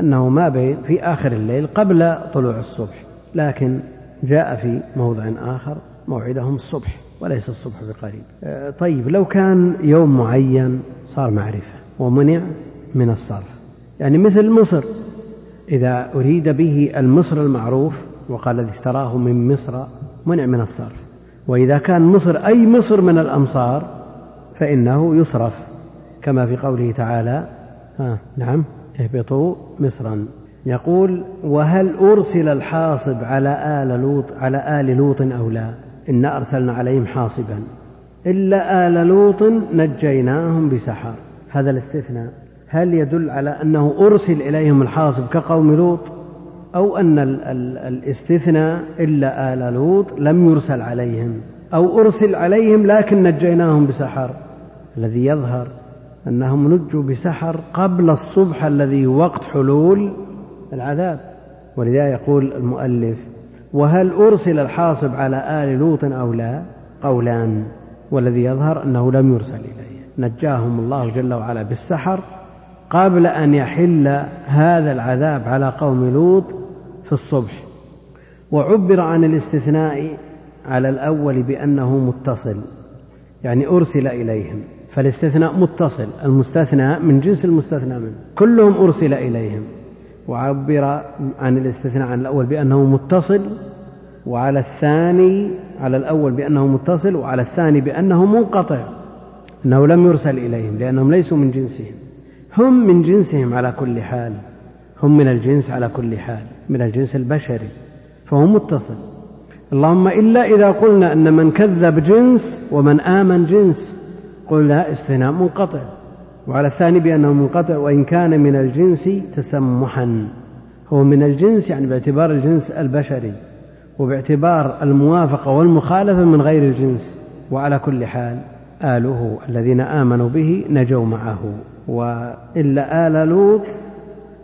أنه ما بين في آخر الليل قبل طلوع الصبح لكن جاء في موضع آخر موعدهم الصبح وليس الصبح بقريب. آه، طيب لو كان يوم معين صار معرفة ومنع من الصرف يعني مثل مصر إذا أريد به المصر المعروف وقال الذي اشتراه من مصر منع من الصرف وإذا كان مصر أي مصر من الأمصار فإنه يصرف كما في قوله تعالى ها نعم اهبطوا مصرا. يقول وهل أرسل الحاصب على آل لوط على آل لوط أو لا؟ إنا أرسلنا عليهم حاصبا. إلا آل لوط نجيناهم بسحر. هذا الاستثناء. هل يدل على أنه أرسل إليهم الحاصب كقوم لوط؟ أو أن الاستثناء إلا آل لوط لم يرسل عليهم؟ أو أرسل عليهم لكن نجيناهم بسحر؟ الذي يظهر أنهم نجوا بسحر قبل الصبح الذي وقت حلول العذاب. ولذا يقول المؤلف وهل أرسل الحاصب على آل لوط أو لا؟ قولان. والذي يظهر أنه لم يرسل إليه. نجاهم الله جل وعلا بالسحر قبل أن يحل هذا العذاب على قوم لوط في الصبح. وعبر عن الاستثناء على الأول بأنه متصل يعني أرسل إليهم. فالاستثناء متصل المستثنى من جنس المستثنى منه. كلهم أرسل إليهم. وعبر عن الاستثناء عن الأول بأنه متصل وعلى الثاني على الأول بأنه متصل وعلى الثاني بأنه منقطع. أنه لم يرسل إليهم لأنهم ليسوا من جنسهم. هم من جنسهم على كل حال. هم من الجنس على كل حال من الجنس البشري. فهو متصل. اللهم إلا إذا قلنا أن من كذب جنس ومن آمن جنس قلنا استثناء منقطع. وعلى الثاني بأنه منقطع وإن كان من الجنس تسمحا. هو من الجنس يعني باعتبار الجنس البشري وباعتبار الموافقة والمخالفة من غير الجنس. وعلى كل حال آله الذين آمنوا به نجوا معه. وإلا آل لوط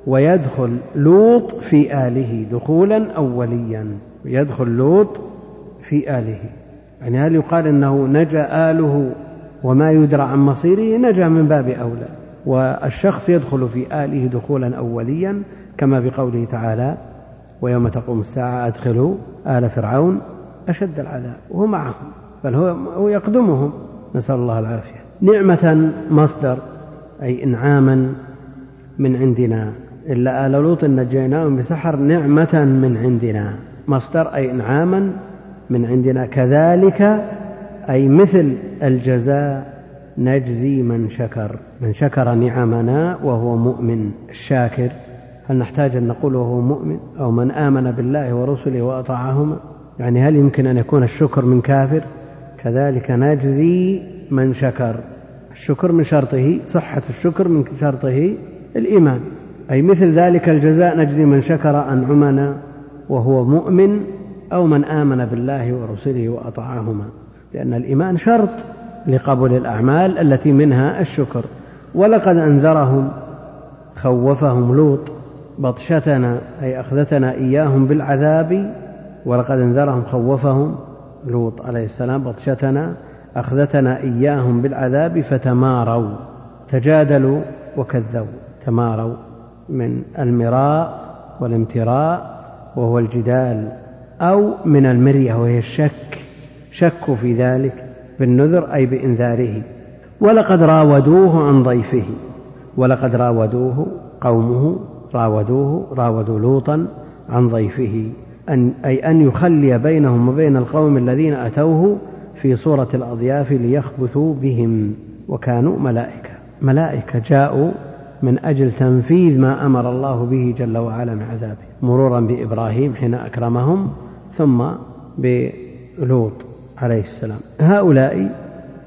ويدخل لوط في آله دخولا أوليا. يدخل لوط في آله. يعني هل يقال أنه نجا آله وما يدرى عن مصيره نجا من باب أولى والشخص يدخل في آله دخولا أوليا كما في قوله تعالى ويوم تقوم الساعة أدخلوا آل فرعون أشد العذاب. وهو معهم بل هو, هو يقدمهم. نسأل الله العافية. نعمة مصدر أي إنعاما من عندنا. إلا آل لوط نجيناهم بسحر نعمة من عندنا. مصدر أي إنعاما من عندنا. كذلك أي مثل الجزاء نجزي من شكر من شكر نعمنا وهو مؤمن الشاكر هل نحتاج أن نقول وهو مؤمن؟ أو من آمن بالله ورسله وأطاعهما؟ يعني هل يمكن أن يكون الشكر من كافر؟ كذلك نجزي من شكر. الشكر من شرطه صحة الشكر من شرطه الإيمان. أي مثل ذلك الجزاء نجزي من شكر أنعمنا وهو مؤمن أو من آمن بالله ورسله وأطاعهما. لأن الإيمان شرط لقبول الأعمال التي منها الشكر. ولقد أنذرهم خوفهم لوط بطشتنا أي أخذتنا إياهم بالعذاب. ولقد أنذرهم خوفهم لوط عليه السلام بطشتنا أخذتنا إياهم بالعذاب فتماروا تجادلوا وكذبوا. تماروا من المراء والامتراء وهو الجدال أو من المرية وهي الشك. شكوا في ذلك بالنذر أي بإنذاره. ولقد راودوه عن ضيفه. ولقد راودوه قومه راودوه راودوا لوطا عن ضيفه. أن أي أن يخلي بينهم وبين القوم الذين أتوه في صورة الأضياف ليخبثوا بهم. وكانوا ملائكة. ملائكة جاءوا من أجل تنفيذ ما أمر الله به جل وعلا من عذابه مرورا بإبراهيم حين أكرمهم ثم بلوط. عليه السلام. هؤلاء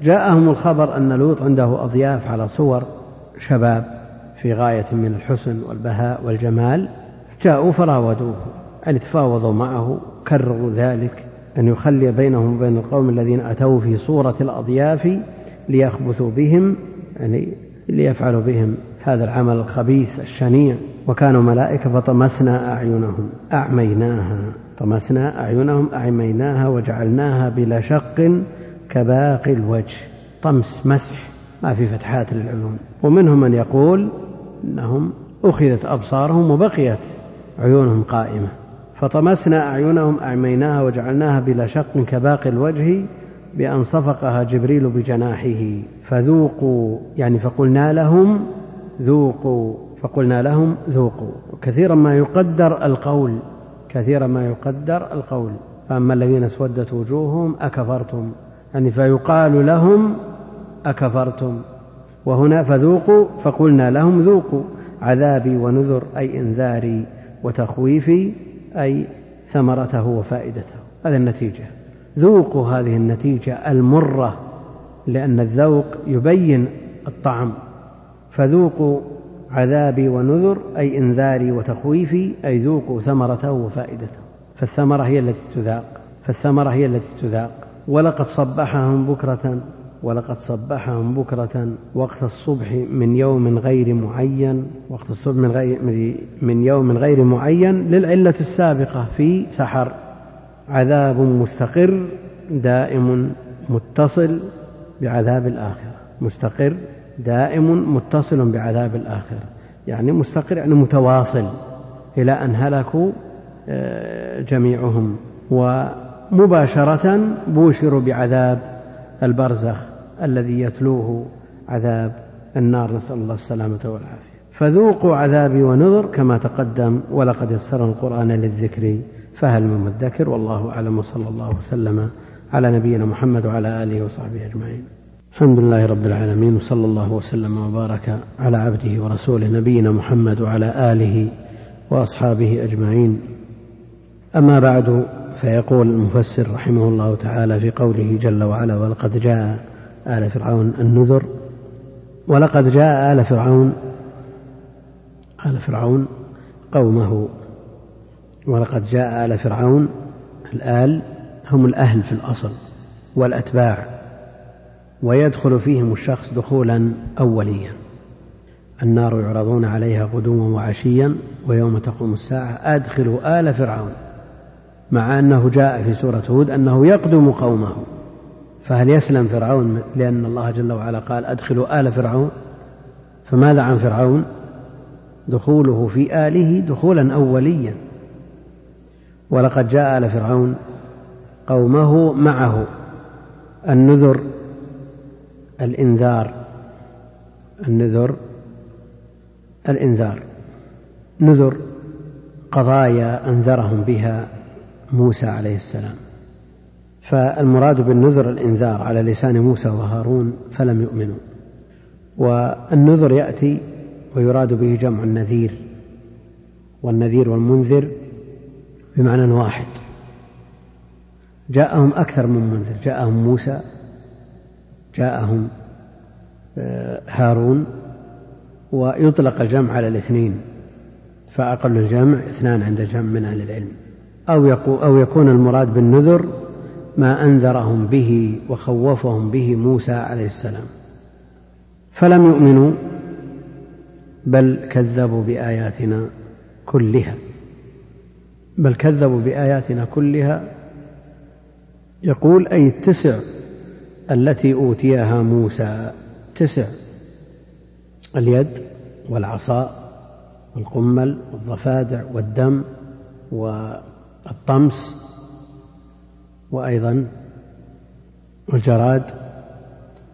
جاءهم الخبر أن لوط عنده أضياف على صور شباب في غاية من الحسن والبهاء والجمال. جاءوا فراودوه أن تفاوضوا معه كرروا ذلك أن يخلي بينهم وبين القوم الذين أتوا في صورة الأضياف ليخبثوا بهم يعني ليفعلوا بهم هذا العمل الخبيث الشنيع. وكانوا ملائكة فطمسنا أعينهم أعميناها. طمسنا أعينهم أعميناها وجعلناها بلا شق كباقي الوجه. طمس مسح ما في فتحات للعيون ومنهم من يقول إنهم أخذت أبصارهم وبقيت عيونهم قائمة. فطمسنا أعينهم أعميناها وجعلناها بلا شق كباقي الوجه بأن صفقها جبريل بجناحه. فذوقوا يعني فقلنا لهم ذوقوا فقلنا لهم ذوقوا. كثيرا ما يقدر القول كثيرا ما يقدر القول. فأما الذين اسودت وجوههم أكفرتم. يعني فيقال لهم أكفرتم. وهنا فذوقوا فقلنا لهم ذوقوا. عذابي ونذر أي إنذاري. وتخويفي أي ثمرته وفائدته. هذه النتيجة. ذوقوا هذه النتيجة المرة لأن الذوق يبين الطعم. فذوقوا عذابي ونذر أي إنذاري وتخويفي أي ذوقوا ثمرته وفائدته. فالثمرة هي التي تذاق. فالثمرة هي التي تذاق. ولقد صبحهم بكرة ولقد صبحهم بكرة. وقت الصبح من يوم غير معين وقت الصبح من, غير من يوم غير معين للعلة السابقة في سحر. عذاب مستقر دائم متصل بعذاب الآخرة. مستقر دائم متصل بعذاب الآخرة. يعني مستقر يعني متواصل إلى أن هلكوا آه، جميعهم. ومباشرة بوشروا بعذاب البرزخ الذي يتلوه عذاب النار. نسأل الله السلامة والعافية. فذوقوا عذابي ونذر كما تقدم ولقد يسرنا القرآن للذكر فهل من مدكر؟ والله أعلم وصلى الله وسلم على نبينا محمد وعلى آله وصحبه أجمعين. الحمد لله رب العالمين وصلى الله وسلم وبارك على عبده ورسوله نبينا محمد وعلى آله وأصحابه أجمعين. أما بعد فيقول المفسر رحمه الله تعالى في قوله جل وعلا ولقد جاء آل فرعون النذر ولقد جاء آل فرعون آل فرعون قومه. ولقد جاء آل فرعون الآل هم الأهل في الأصل والأتباع ويدخل فيهم الشخص دخولا أوليا. النار يعرضون عليها غدوا وعشيا ويوم تقوم الساعة أدخلوا آل فرعون مع أنه جاء في سورة هود أنه يقدم قومه. فهل يسلم فرعون لأن الله جل وعلا قال أدخلوا آل فرعون؟ فماذا عن فرعون؟ دخوله في آله دخولا أوليا. ولقد جاء آل فرعون قومه معه. النذر الإنذار النذر الإنذار نذر قضايا أنذرهم بها موسى عليه السلام. فالمراد بالنذر الإنذار على لسان موسى وهارون فلم يؤمنوا. والنذر يأتي ويراد به جمع النذير والنذير والمنذر بمعنى واحد. جاءهم أكثر من منذر جاءهم موسى جاءهم آه، هارون ويطلق الجمع على الاثنين فأقل الجمع اثنان عند جمع من أهل العلم. أو, أو يكون المراد بالنذر ما أنذرهم به وخوفهم به موسى عليه السلام. فلم يؤمنوا بل كذبوا بآياتنا كلها. بل كذبوا بآياتنا كلها. يقول أي التسع التي أوتيها موسى. تسع. اليد والعصا والقمل والضفادع والدم والطمس وأيضا والجراد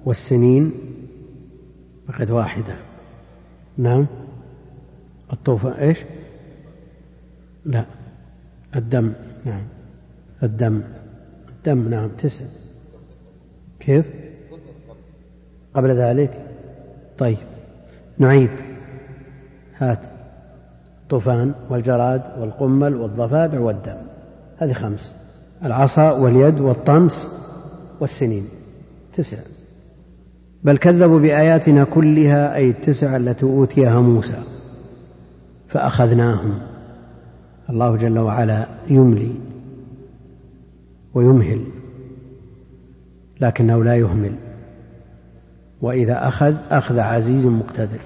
والسنين فقد واحدة. نعم. الطوفان إيش؟ لا. الدم. نعم. الدم. الدم. نعم. تسع. كيف؟ قبل ذلك؟ طيب. نعيد. هات. الطوفان والجراد والقمل والضفادع والدم. هذه خمس. العصا واليد والطمس والسنين. تسع. بل كذبوا بآياتنا كلها أي التسع التي أوتيها موسى فأخذناهم. الله جل وعلا يملي ويمهل. لكنه لا يهمل. وإذا أخذ أخذ عزيز مقتدر.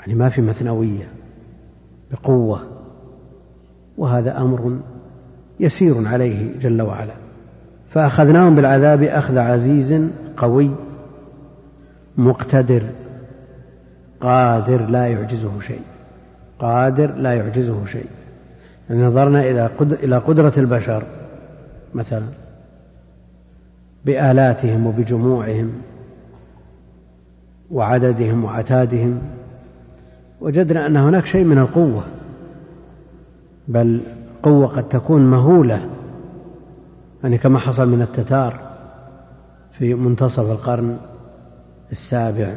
يعني ما في مثنوية بقوة. وهذا أمر يسير عليه جل وعلا. فأخذناهم بالعذاب أخذ عزيز قوي مقتدر. قادر لا يعجزه شيء. قادر لا يعجزه شيء. يعني نظرنا إلى قدرة البشر مثلا. بآلاتهم وبجموعهم وعددهم وعتادهم وجدنا أن هناك شيء من القوة بل قوة قد تكون مهولة يعني كما حصل من التتار في منتصف القرن السابع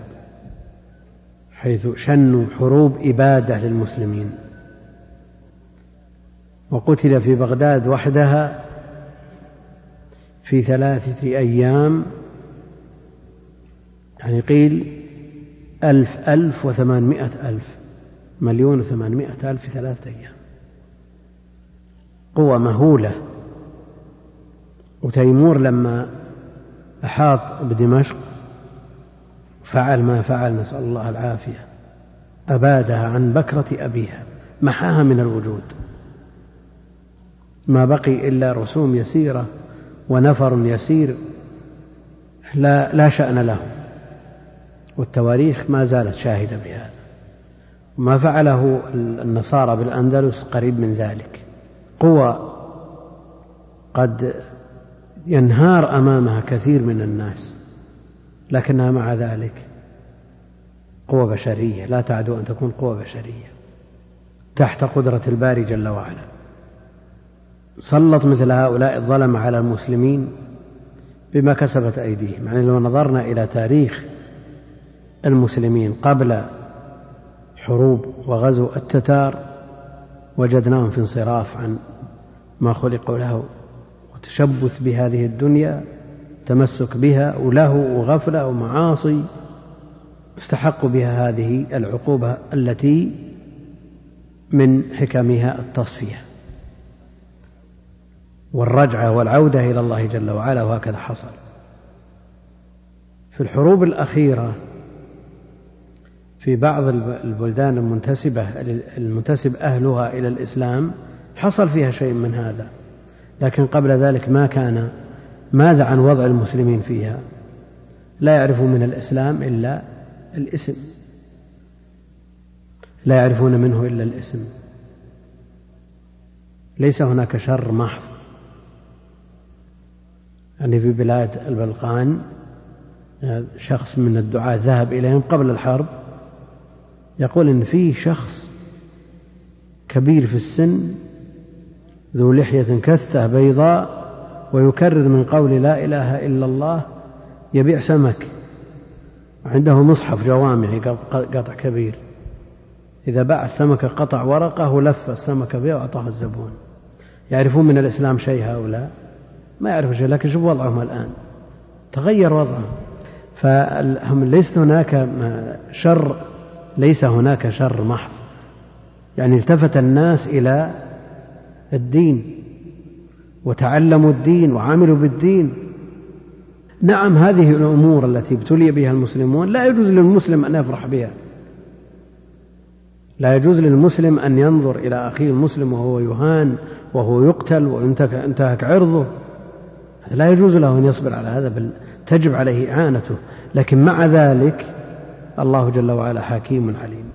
حيث شنوا حروب إبادة للمسلمين. وقتل في بغداد وحدها في ثلاثة أيام يعني قيل ألف ألف وثمانمائة ألف مليون وثمانمائة ألف في ثلاثة أيام. قوة مهولة. وتيمور لما أحاط بدمشق فعل ما فعل نسأل الله العافية أبادها عن بكرة أبيها محاها من الوجود. ما بقي إلا رسوم يسيرة ونفر يسير لا, لا شأن له والتواريخ ما زالت شاهدة بهذا. ما فعله النصارى بالأندلس قريب من ذلك. قوى قد ينهار أمامها كثير من الناس لكنها مع ذلك قوة بشرية. لا تعدو أن تكون قوة بشرية تحت قدرة الباري جل وعلا. سلط مثل هؤلاء الظلم على المسلمين بما كسبت أيديهم. يعني لو نظرنا إلى تاريخ المسلمين قبل حروب وغزو التتار وجدناهم في انصراف عن ما خلقوا له وتشبث بهذه الدنيا تمسك بها وله وغفلة ومعاصي استحقوا بها هذه العقوبة التي من حكمها التصفية. والرجعة والعودة إلى الله جل وعلا وهكذا حصل. في الحروب الأخيرة في بعض البلدان المنتسبة المنتسب أهلها إلى الإسلام حصل فيها شيء من هذا. لكن قبل ذلك ما كان ماذا عن وضع المسلمين فيها؟ لا يعرفون من الإسلام إلا الاسم. لا يعرفون منه إلا الاسم. ليس هناك شر محض. يعني في بلاد البلقان شخص من الدعاة ذهب إليهم قبل الحرب يقول إن فيه شخص كبير في السن ذو لحية كثة بيضاء ويكرر من قول لا إله إلا الله يبيع سمك عنده مصحف جوامعي قطع كبير إذا باع السمكة قطع ورقة ولف السمكة بها وأعطاها الزبون. يعرفون من الإسلام شيء هؤلاء؟ ما يعرفون شيء لكن شوف وضعهم الآن. تغير وضعهم. فهم ليس هناك شر ليس هناك شر محض. يعني التفت الناس إلى الدين وتعلموا الدين وعملوا بالدين. نعم هذه الأمور التي ابتلي بها المسلمون لا يجوز للمسلم أن يفرح بها. لا يجوز للمسلم أن ينظر إلى أخيه المسلم وهو يهان وهو يقتل وينتهك عرضه. لا يجوز له أن يصبر على هذا بل تجب عليه إعانته. لكن مع ذلك الله جل وعلا حكيم عليم.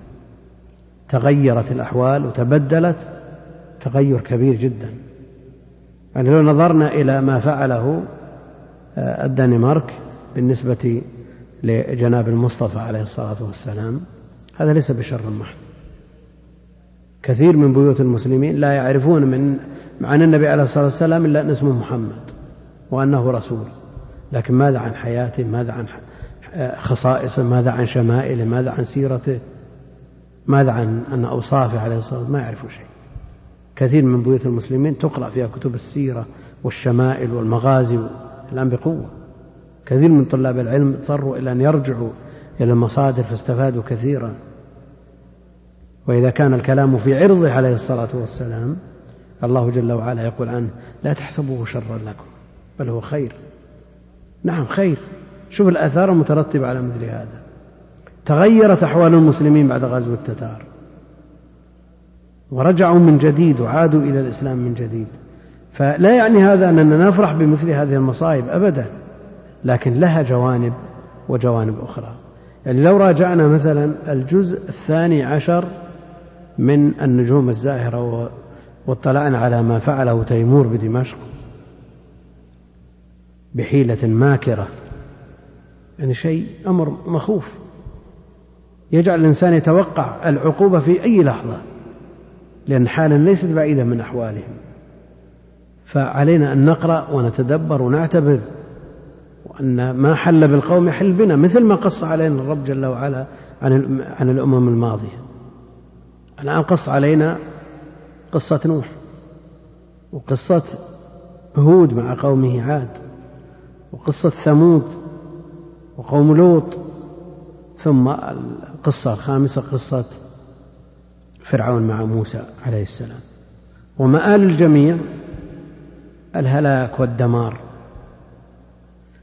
تغيرت الأحوال وتبدلت تغير كبير جدا. يعني لو نظرنا إلى ما فعله آه، الدنمارك بالنسبة لجناب المصطفى عليه الصلاة والسلام هذا ليس بشر محض. كثير من بيوت المسلمين لا يعرفون من عن النبي عليه الصلاة والسلام إلا أن اسمه محمد. وأنه رسول. لكن ماذا عن حياته؟ ماذا عن خصائصه؟ ماذا عن شمائله؟ ماذا عن سيرته؟ ماذا عن أن أوصافه عليه الصلاة والسلام؟ ما يعرفون شيء. كثير من بيوت المسلمين تقرأ فيها كتب السيرة والشمائل والمغازي الآن بقوة. كثير من طلاب العلم اضطروا إلى أن يرجعوا إلى المصادر فاستفادوا كثيرا. وإذا كان الكلام في عرضه عليه الصلاة والسلام الله جل وعلا يقول عنه لا تحسبوه شرا لكم. بل هو خير. نعم خير. شوف الآثار المترتبة على مثل هذا. تغيرت أحوال المسلمين بعد غزو التتار. ورجعوا من جديد وعادوا إلى الإسلام من جديد. فلا يعني هذا أننا نفرح بمثل هذه المصائب أبدا لكن لها جوانب وجوانب أخرى. يعني لو راجعنا مثلا الجزء الثاني عشر من النجوم الزاهرة واطلعنا على ما فعله تيمور بدمشق بحيلة ماكرة. يعني شيء أمر مخوف. يجعل الإنسان يتوقع العقوبة في أي لحظة لأن حالا ليست بعيدة من أحوالهم. فعلينا أن نقرأ ونتدبر ونعتبر وأن ما حل بالقوم يحل بنا مثل ما قص علينا الرب جل وعلا عن عن الأمم الماضية. الآن قص علينا قصة نوح وقصة هود مع قومه عاد. وقصة ثمود وقوم لوط ثم القصة الخامسة قصة فرعون مع موسى عليه السلام. ومآل الجميع الهلاك والدمار.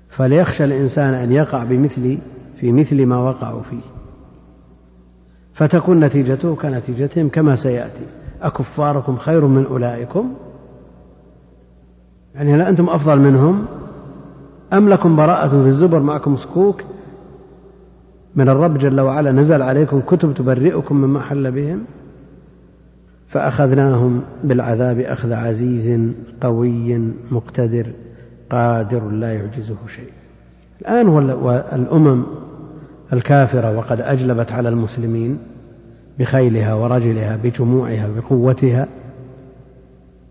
فليخشى الإنسان أن يقع بمثل في مثل ما وقعوا فيه. فتكون نتيجته كنتيجتهم كما سيأتي. أكفاركم خير من أولئكم؟ يعني هل أنتم أفضل منهم؟ أم لكم براءة في الزبر معكم سكوك؟ من الرب جل وعلا نزل عليكم كتب تبرئكم مما حل بهم؟ فأخذناهم بالعذاب أخذ عزيز قوي مقتدر قادر لا يعجزه شيء. الآن والأمم الكافرة وقد أجلبت على المسلمين بخيلها ورجلها بجموعها بقوتها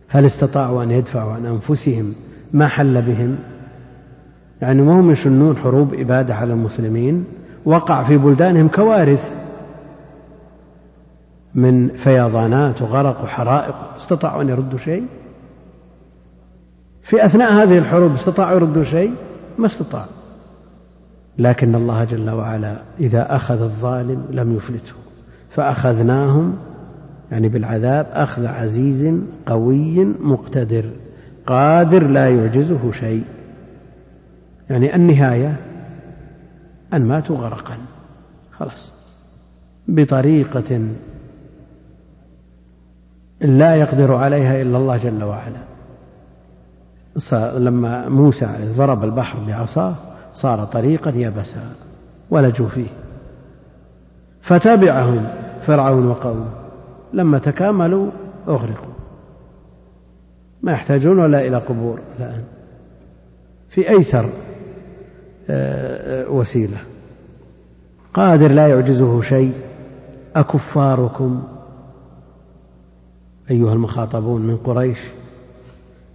هل استطاعوا أن يدفعوا عن أنفسهم ما حل بهم؟ يعني ما هم يشنون حروب إبادة على المسلمين وقع في بلدانهم كوارث من فيضانات وغرق وحرائق استطاعوا أن يردوا شيء؟ في أثناء هذه الحروب استطاعوا يردوا شيء؟ ما استطاعوا. لكن الله جل وعلا إذا أخذ الظالم لم يفلته فأخذناهم يعني بالعذاب أخذ عزيز قوي مقتدر قادر لا يعجزه شيء. يعني النهاية أن ماتوا غرقا. خلاص. بطريقة لا يقدر عليها إلا الله جل وعلا. لما موسى ضرب البحر بعصاه صار طريقا يبسا ولجوا فيه. فتبعهم فرعون وقومه. لما تكاملوا أغرقوا. ما يحتاجون ولا إلى قبور الآن. في أيسر وسيلة. قادر لا يعجزه شيء. أكفاركم. أيها المخاطبون من قريش.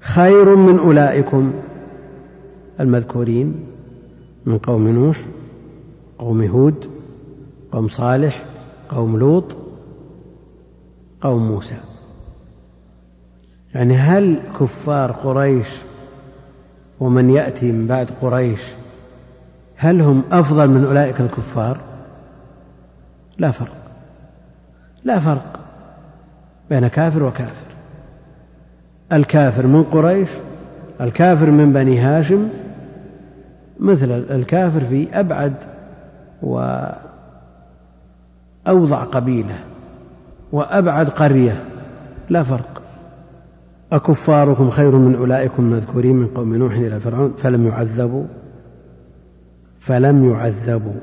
خير من أولئكم. المذكورين من قوم نوح قوم هود قوم صالح قوم لوط قوم موسى. يعني هل كفار قريش ومن يأتي من بعد قريش هل هم أفضل من أولئك الكفار؟ لا فرق. لا فرق بين كافر وكافر. الكافر من قريش الكافر من بني هاشم مثل الكافر في أبعد وأوضع قبيلة وأبعد قرية. لا فرق. أكفاركم خير من أولئكم المذكورين من قوم نوح إلى فرعون فلم يعذبوا. فلم يعذبوا.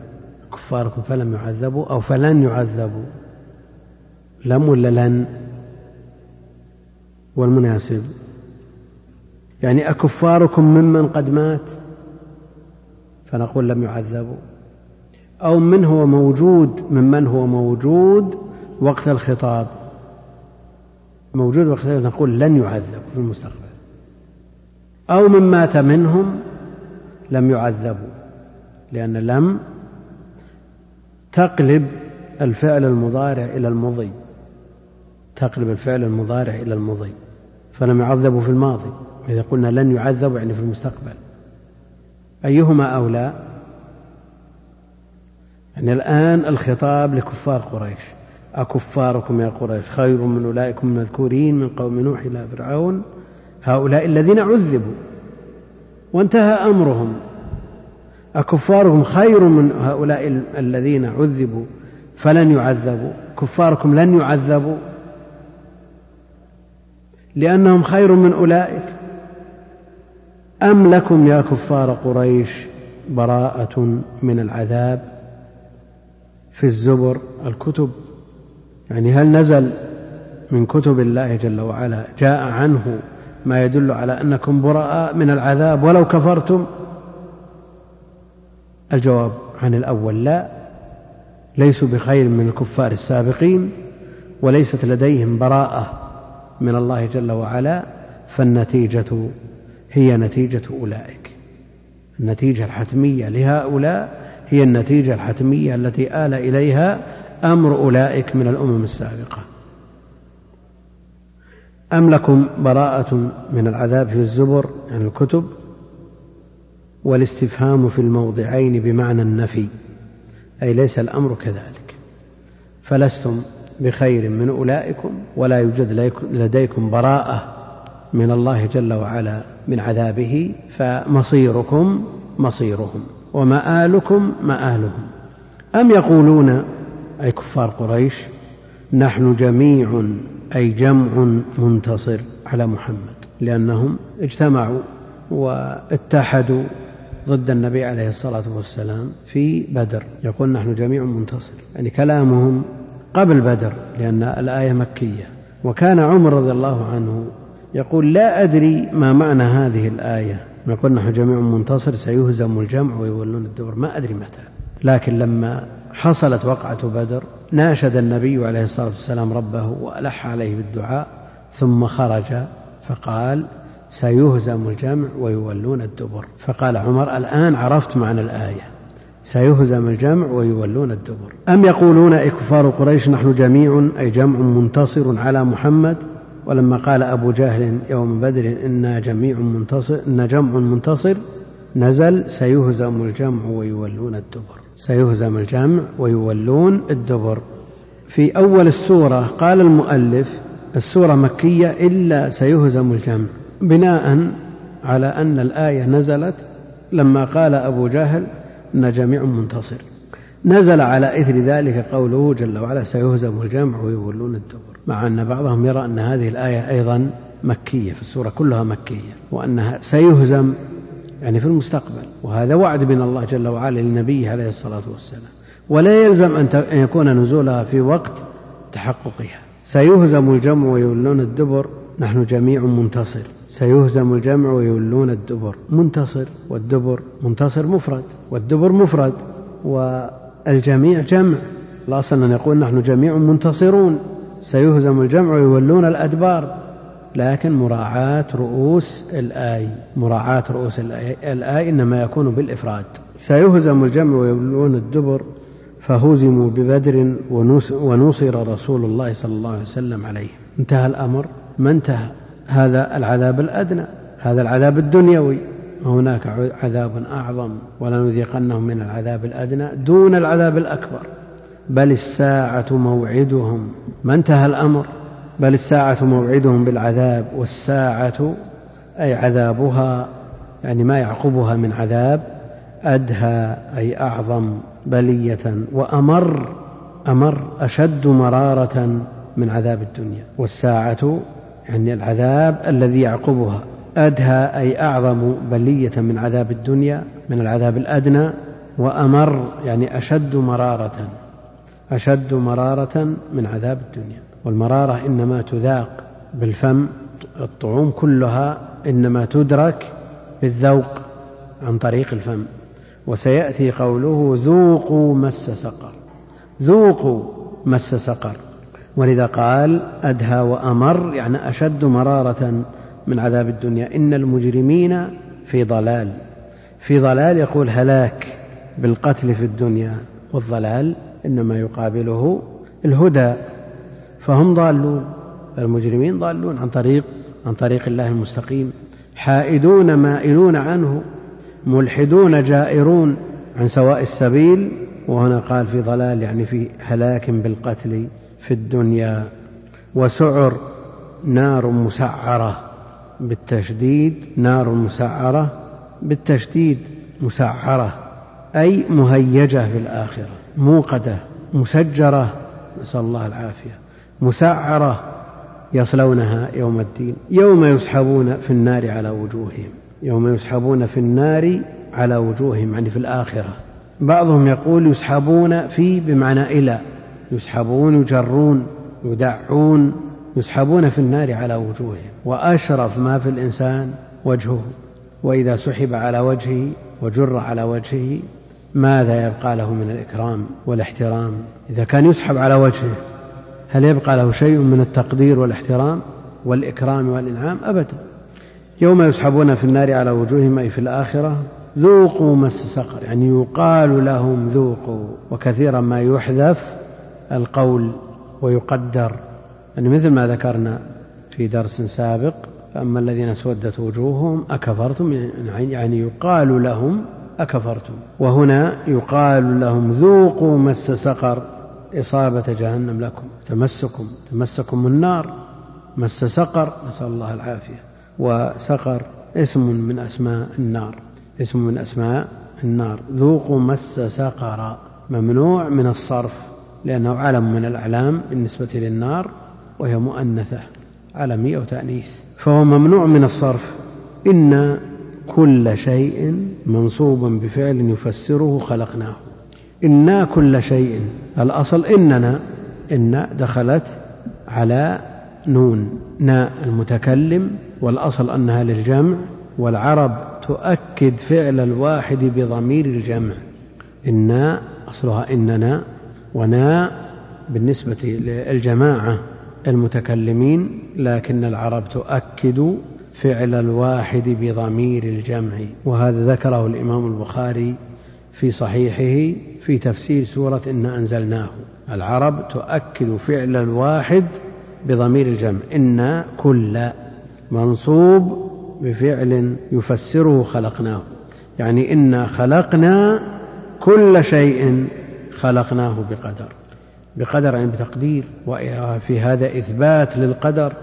كفاركم فلم يعذبوا أو فلن يعذبوا. لم ولا لن؟ والمناسب. يعني أكفاركم ممن قد مات؟ فنقول لم يعذبوا. أو من هو موجود ممن هو موجود وقت الخطاب. موجود وقت الخطاب نقول لن يعذبوا في المستقبل. أو من مات منهم لم يعذبوا. لأن لم تقلب الفعل المضارع إلى المضي. تقلب الفعل المضارع إلى المضي. فلم يعذبوا في الماضي. إذا قلنا لن يعذبوا يعني في المستقبل. أيهما أولى؟ يعني الآن الخطاب لكفار قريش. أكفاركم يا قريش. خير من أولئكم المذكورين من قوم نوح إلى فرعون. هؤلاء الذين عذبوا. وانتهى أمرهم. أكفاركم خير من هؤلاء الذين عذبوا فلن يعذبوا. كفاركم لن يعذبوا. لأنهم خير من أولئك. أم لكم يا كفار قريش براءة من العذاب؟ في الزبر الكتب. يعني هل نزل من كتب الله جل وعلا جاء عنه ما يدل على أنكم براء من العذاب ولو كفرتم؟ الجواب عن الأول لا ليسوا بخير من الكفار السابقين وليست لديهم براءة من الله جل وعلا فالنتيجة هي نتيجة أولئك. النتيجة الحتمية لهؤلاء هي النتيجة الحتمية التي آل إليها أمر أولئك من الأمم السابقة. أم لكم براءة من العذاب في الزبر يعني الكتب؟ والاستفهام في الموضعين بمعنى النفي أي ليس الأمر كذلك. فلستم بخير من أولئكم ولا يوجد لديكم براءة من الله جل وعلا من عذابه فمصيركم مصيرهم ومآلكم مآلهم. أم يقولون أي كفار قريش نحن جميع أي جمع منتصر على محمد لأنهم اجتمعوا واتحدوا ضد النبي عليه الصلاة والسلام في بدر. يقول نحن جميع منتصر. يعني كلامهم قبل بدر لأن الآية مكية. وكان عمر رضي الله عنه يقول لا أدري ما معنى هذه الآية. يقول نحن جميع منتصر سيهزم الجمع ويولون الدبر. ما أدري متى. لكن لما حصلت وقعة بدر ناشد النبي عليه الصلاة والسلام ربه وألح عليه بالدعاء ثم خرج فقال سيهزم الجمع ويولون الدبر. فقال عمر الآن عرفت معنى الآية. سيهزم الجمع ويولون الدبر. أم يقولون أي كفار قريش نحن جميع أي جمع منتصر على محمد؟ ولما قال أبو جهل يوم بدر إنا جميع منتصر إن جمع منتصر نزل سيهزم الجمع ويولون الدبر. سيهزم الجمع ويولون الدبر. في أول السورة قال المؤلف السورة مكية إلا سيهزم الجمع. بناء على أن الآية نزلت لما قال أبو جهل إن جميع منتصر. نزل على إثر ذلك قوله جل وعلا سيهزم الجمع ويولون الدبر. مع أن بعضهم يرى أن هذه الآية أيضا مكية في السورة كلها مكية وأنها سيهزم يعني في المستقبل. وهذا وعد من الله جل وعلا لنبيه عليه الصلاة والسلام. ولا يلزم أن يكون نزولها في وقت تحققها. سيهزم الجمع ويولون الدبر. نحن جميع منتصر. سيهزم الجمع ويولون الدبر. منتصر. والدبر منتصر مفرد. والدبر مفرد. والجميع جمع. الأصل أن يقول نحن جميع منتصرون. سيهزم الجمع ويولون الأدبار. لكن مراعاة رؤوس الآي. مراعاة رؤوس الآي, الآي إنما يكون بالإفراد. سيهزم الجمع ويولون الدبر. فهزموا ببدر ونصر رسول الله صلى الله عليه وسلم عليه. انتهى الأمر. ما انتهى؟ هذا العذاب الأدنى هذا العذاب الدنيوي. وهناك عذاب أعظم ولنذيقنهم من العذاب الأدنى دون العذاب الأكبر. بل الساعة موعدهم. ما انتهى الأمر؟ بل الساعة موعدهم بالعذاب والساعة أي عذابها يعني ما يعقبها من عذاب أدهى أي أعظم بلية وأمر أمر أشد مرارة من عذاب الدنيا. والساعة يعني العذاب الذي يعقبها. أدهى أي أعظم بلية من عذاب الدنيا من العذاب الأدنى وأمر يعني أشد مرارة أشد مرارة من عذاب الدنيا. والمرارة إنما تذاق بالفم الطعوم كلها إنما تدرك بالذوق عن طريق الفم. وسيأتي قوله ذوقوا مس سقر. ذوقوا مس سقر. ولذا قال أدهى وأمر يعني أشد مرارة من عذاب الدنيا. إن المجرمين في ضلال. في ضلال يقول هلاك بالقتل في الدنيا والضلال إنما يقابله الهدى. فهم ضالون المجرمين ضالون عن طريق عن طريق الله المستقيم. حائدون مائلون عنه ملحدون جائرون عن سواء السبيل. وهنا قال في ضلال يعني في هلاك بالقتل. في الدنيا وسعر نار مسعرة بالتشديد نار مسعرة بالتشديد مسعرة أي مهيجة في الآخرة موقدة مسجرة نسأل الله العافية مسعرة يصلونها يوم الدين يوم يسحبون في النار على وجوههم يوم يسحبون في النار على وجوههم يعني في الآخرة. بعضهم يقول يسحبون في بمعنى إلى. يسحبون يجرون يدعون يسحبون في النار على وجوههم وأشرف ما في الإنسان وجهه. وإذا سحب على وجهه وجر على وجهه ماذا يبقى له من الإكرام والاحترام؟ إذا كان يسحب على وجهه هل يبقى له شيء من التقدير والاحترام والإكرام والإنعام؟ أبدا. يوم يسحبون في النار على وجوههم أي في الآخرة ذوقوا مس سقر يعني يقال لهم ذوقوا وكثيرا ما يحذف القول ويقدر. يعني مثل ما ذكرنا في درس سابق فأما الذين اسودت وجوههم أكفرتم يعني يقال لهم أكفرتم. وهنا يقال لهم ذوقوا مس سقر إصابة جهنم لكم تمسكم تمسكم النار مس سقر نسأل الله العافية. وسقر اسم من أسماء النار اسم من أسماء النار. ذوقوا مس سقر ممنوع من الصرف. لأنه علم من الأعلام بالنسبة للنار وهي مؤنثة علمية وتأنيث. فهو ممنوع من الصرف. إن كل شيء منصوب بفعل يفسره خلقناه. إنا كل شيء الأصل إننا إن دخلت على نون ناء المتكلم والأصل أنها للجمع والعرب تؤكد فعل الواحد بضمير الجمع. إنا أصلها إننا ونا بالنسبة للجماعة المتكلمين لكن العرب تؤكد فعل الواحد بضمير الجمع. وهذا ذكره الإمام البخاري في صحيحه في تفسير سورة إنا أنزلناه. العرب تؤكد فعل الواحد بضمير الجمع. إنا كل منصوب بفعل يفسره خلقناه. يعني إنا خلقنا كل شيء خلقناه بقدر. بقدر يعني بتقدير. وفي هذا إثبات للقدر.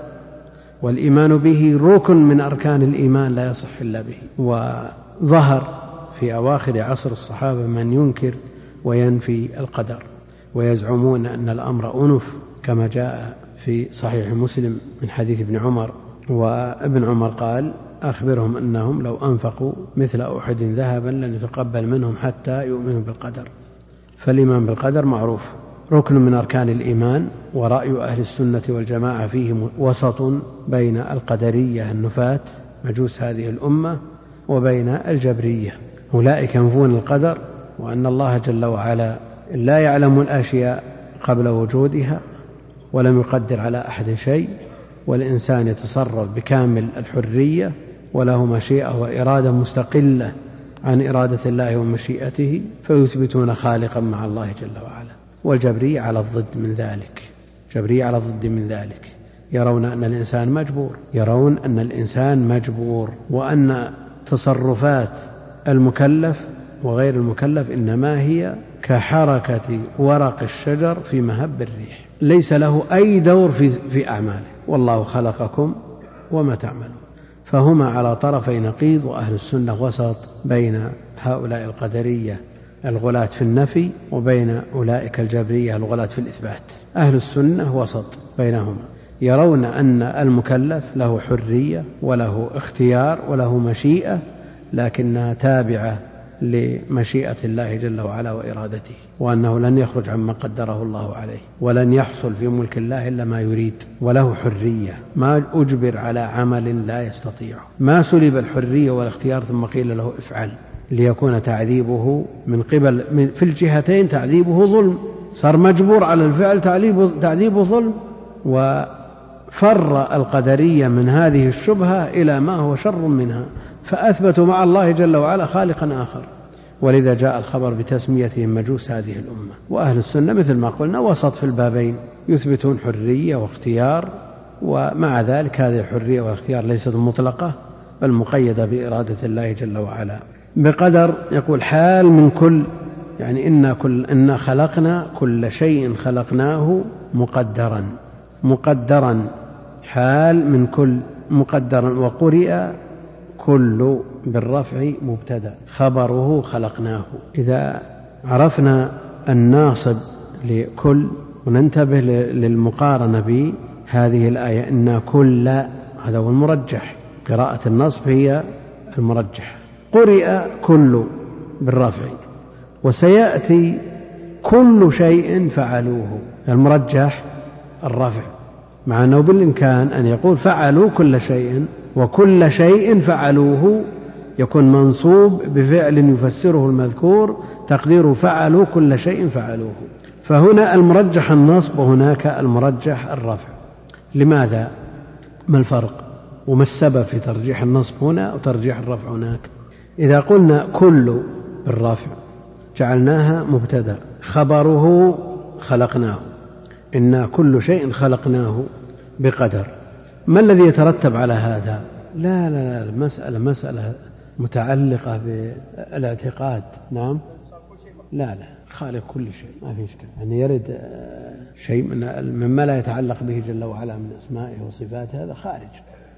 والإيمان به ركن من أركان الإيمان لا يصح إلا به. وظهر في أواخر عصر الصحابة من ينكر وينفي القدر. ويزعمون أن الأمر أنف كما جاء في صحيح مسلم من حديث ابن عمر. وابن عمر قال أخبرهم أنهم لو أنفقوا مثل أحد ذهبا لن يتقبل منهم حتى يؤمنوا بالقدر. فالإيمان بالقدر معروف. ركن من أركان الإيمان ورأي أهل السنة والجماعة فيه وسط بين القدرية النفاة مجوس هذه الأمة وبين الجبرية. أولئك ينفون القدر وأن الله جل وعلا لا يعلم الأشياء قبل وجودها ولم يقدر على أحد شيء والإنسان يتصرف بكامل الحرية وله مشيئة وإرادة مستقلة عن إرادة الله ومشيئته فيثبتون خالقا مع الله جل وعلا. والجبرية على الضد من ذلك. جبرية على الضد من ذلك. يرون أن الإنسان مجبور. يرون أن الإنسان مجبور. وأن تصرفات المكلف وغير المكلف إنما هي كحركة ورق الشجر في مهب الريح. ليس له أي دور في, في أعماله. والله خلقكم وما تعملون. فهما على طرفي نقيض وأهل السنة وسط بين هؤلاء القدرية الغلاة في النفي وبين أولئك الجبرية الغلاة في الإثبات. أهل السنة وسط بينهما. يرون أن المكلف له حرية وله اختيار وله مشيئة لكنها تابعة لمشيئة الله جل وعلا وإرادته وأنه لن يخرج عما قدره الله عليه ولن يحصل في ملك الله إلا ما يريد وله حرية. ما أجبر على عمل لا يستطيعه. ما سلب الحرية والاختيار ثم قيل له افعل. ليكون تعذيبه من قبل من في الجهتين تعذيبه ظلم. صار مجبور على الفعل تعذيبه ظلم. وفر القدرية من هذه الشبهة إلى ما هو شر منها. فأثبتوا مع الله جل وعلا خالقا آخر. ولذا جاء الخبر بتسميتهم مجوس هذه الأمة. وأهل السنة مثل ما قلنا وسط في البابين. يثبتون حرية واختيار ومع ذلك هذه الحرية والاختيار ليست مطلقة بل مقيدة بإرادة الله جل وعلا. بقدر يقول حال من كل يعني إنا كل إنا خلقنا كل شيء خلقناه مقدرا. مقدرا. حال من كل مقدرا. وقرئ كل بالرفع مبتدا خبره خلقناه. إذا عرفنا الناصب لكل وننتبه للمقارنة بهذه الآية إن كل هذا هو المرجح. قراءة النصب هي المرجح. قرئ كل بالرفع. وسيأتي كل شيء فعلوه. المرجح الرفع. مع أنه بالإمكان أن يقول فعلوا كل شيء وكل شيء فعلوه. يكون منصوب بفعل يفسره المذكور تقديره فعلوا كل شيء فعلوه. فهنا المرجح النصب وهناك المرجح الرفع. لماذا؟ ما الفرق؟ وما السبب في ترجيح النصب هنا وترجيح الرفع هناك؟ إذا قلنا كل بالرفع جعلناها مبتدأ. خبره خلقناه. إنا كل شيء خلقناه بقدر. ما الذي يترتب على هذا؟ لا لا لا المسألة مسألة متعلقة بالاعتقاد. نعم. لا لا خالق كل شيء ما في إشكال. يعني يرد آه، شيء من مما لا يتعلق به جل وعلا من أسمائه وصفاته هذا خارج.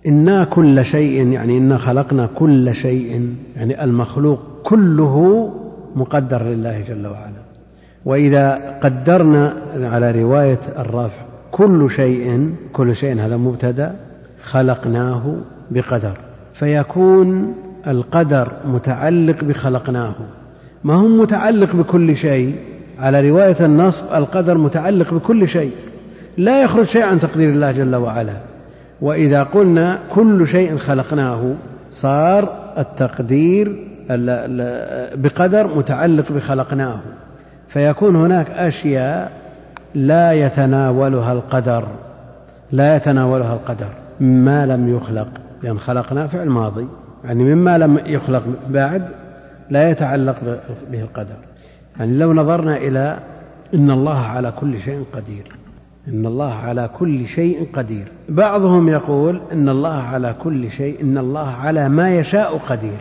إنا كل شيء يعني إنا خلقنا كل شيء يعني المخلوق كله مقدر لله جل وعلا. وإذا قدرنا على رواية الرافع كل شيء كل شيء هذا مبتدأ خلقناه بقدر. فيكون القدر متعلق بخلقناه. ما هو متعلق بكل شيء؟ على رواية النصب القدر متعلق بكل شيء. لا يخرج شيء عن تقدير الله جل وعلا. وإذا قلنا كل شيء خلقناه صار التقدير بقدر متعلق بخلقناه. فيكون هناك أشياء لا يتناولها القدر لا يتناولها القدر ما لم يخلق لأن خلقنا فعل ماضي يعني مما لم يخلق بعد لا يتعلق به القدر. يعني لو نظرنا إلى إن الله على كل شيء قدير إن الله على كل شيء قدير. بعضهم يقول إن الله على كل شيء إن الله على ما يشاء قدير.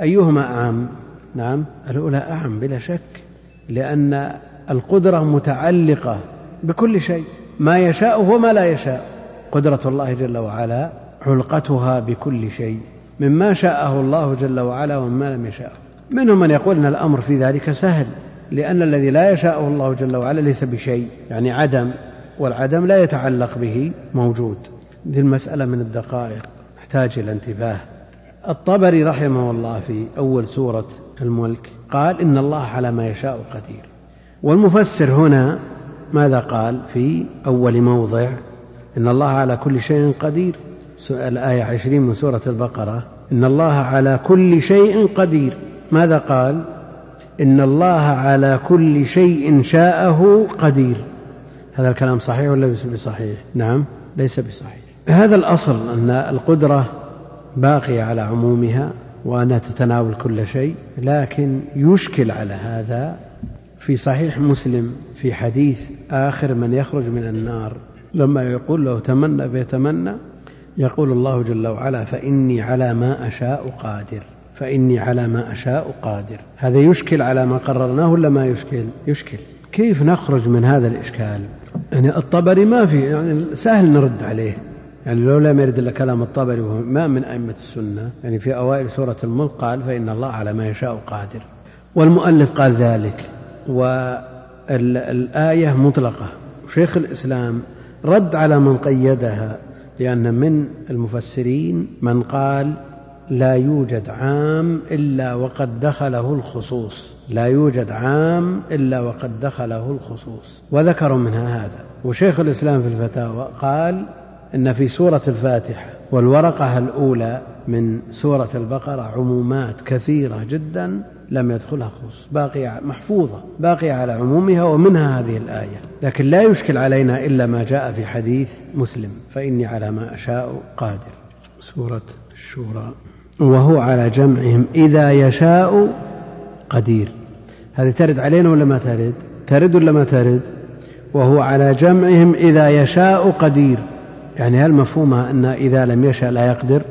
أيهما أعم؟ نعم الأولى أعم بلا شك لأن القدرة متعلقة بكل شيء. ما يشاء وما لا يشاء. قدرة الله جل وعلا علقتها بكل شيء. مما شاءه الله جل وعلا ومما لم يشاءه. منهم من يقول إن الأمر في ذلك سهل لأن الذي لا يشاءه الله جل وعلا ليس بشيء. يعني عدم والعدم لا يتعلق به موجود. هذه المسألة من الدقائق. تحتاج إلى انتباه. الطبري رحمه الله في أول سورة الملك قال إن الله على ما يشاء قدير. والمفسر هنا ماذا قال في أول موضع؟ إن الله على كل شيء قدير. الآية عشرين من سورة البقرة. إن الله على كل شيء قدير. ماذا قال؟ إن الله على كل شيء شاءه قدير. هذا الكلام صحيح ولا ليس بصحيح؟ نعم. ليس بصحيح. هذا الأصل أن القدرة باقية على عمومها وأنها تتناول كل شيء لكن يشكل على هذا في صحيح مسلم في حديث آخر من يخرج من النار لما يقول له تمنى فيتمنى يقول الله جل وعلا فإني على ما أشاء قادر فإني على ما أشاء قادر. هذا يشكل على ما قررناه ولا ما يشكل؟ يشكل. كيف نخرج من هذا الإشكال؟ يعني الطبري ما في يعني سهل نرد عليه. يعني لو لم يرد إلا كلام الطبري وهو ما من أئمة السنة يعني في أوائل سورة الملك قال فإن الله على ما يشاء قادر. والمؤلف قال ذلك. والآية مطلقة. شيخ الإسلام رد على من قيدها لأن من المفسرين من قال لا يوجد عام إلا وقد دخله الخصوص. لا يوجد عام إلا وقد دخله الخصوص. وذكروا منها هذا. وشيخ الإسلام في الفتاوى قال إن في سورة الفاتحة والورقة الأولى من سورة البقرة عمومات كثيرة جدا لم يدخلها خصوص. باقية محفوظة باقية على عمومها ومنها هذه الآية. لكن لا يشكل علينا إلا ما جاء في حديث مسلم. فإني على ما أشاء قادر. سورة الشورى. وهو على جمعهم إذا يشاء قدير. هذه ترد علينا ولا ما ترد؟ ترد ولا ما ترد؟ وهو على جمعهم إذا يشاء قدير. يعني هل مفهومها أن إذا لم يشاء لا يقدر؟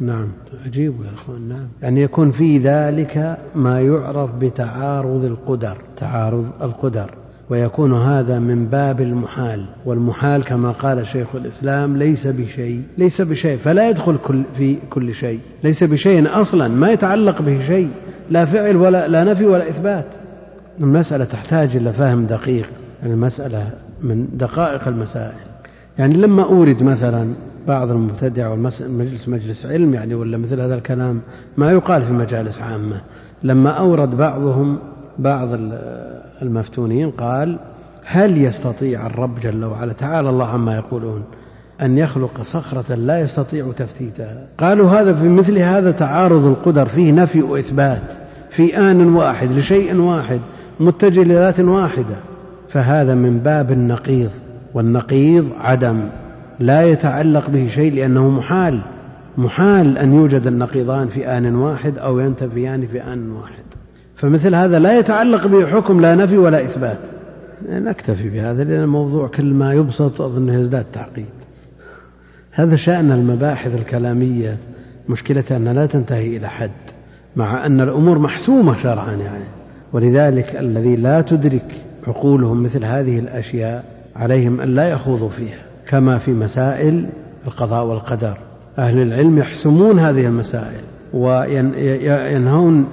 نعم. عجيب يا أخوان نعم. يعني يكون في ذلك ما يعرف بتعارض القدر تعارض القدر. ويكون هذا من باب المحال. والمحال كما قال شيخ الإسلام ليس بشيء ليس بشيء. فلا يدخل كل في كل شيء. ليس بشيء أصلا ما يتعلق به شيء. لا فعل ولا لا نفي ولا إثبات. المسألة تحتاج إلى فهم دقيق. المسألة من دقائق المسائل. يعني لما أورد مثلا بعض المبتدع والمجلس مجلس علم يعني ولا مثل هذا الكلام ما يقال في مجالس عامة. لما أورد بعضهم بعض المفتونين قال هل يستطيع الرب جل وعلا تعالى الله عما يقولون أن يخلق صخرة لا يستطيع تفتيتها؟ قالوا هذا في مثل هذا تعارض القدر فيه نفي وإثبات في آن واحد لشيء واحد متجه لذات واحدة. فهذا من باب النقيض والنقيض عدم. لا يتعلق به شيء لأنه محال. محال أن يوجد النقيضان في آن واحد أو ينتفيان في آن واحد. فمثل هذا لا يتعلق به حكم لا نفي ولا إثبات. نكتفي بهذا لأن الموضوع كل ما يبسط أظنه يزداد تعقيد. هذا شأن المباحث الكلامية. مشكلتها أنها لا تنتهي إلى حد مع أن الأمور محسومة شرعا يعني. ولذلك الذي لا تدرك عقولهم مثل هذه الأشياء عليهم أن لا يخوضوا فيها. كما في مسائل القضاء والقدر. أهل العلم يحسمون هذه المسائل وينهون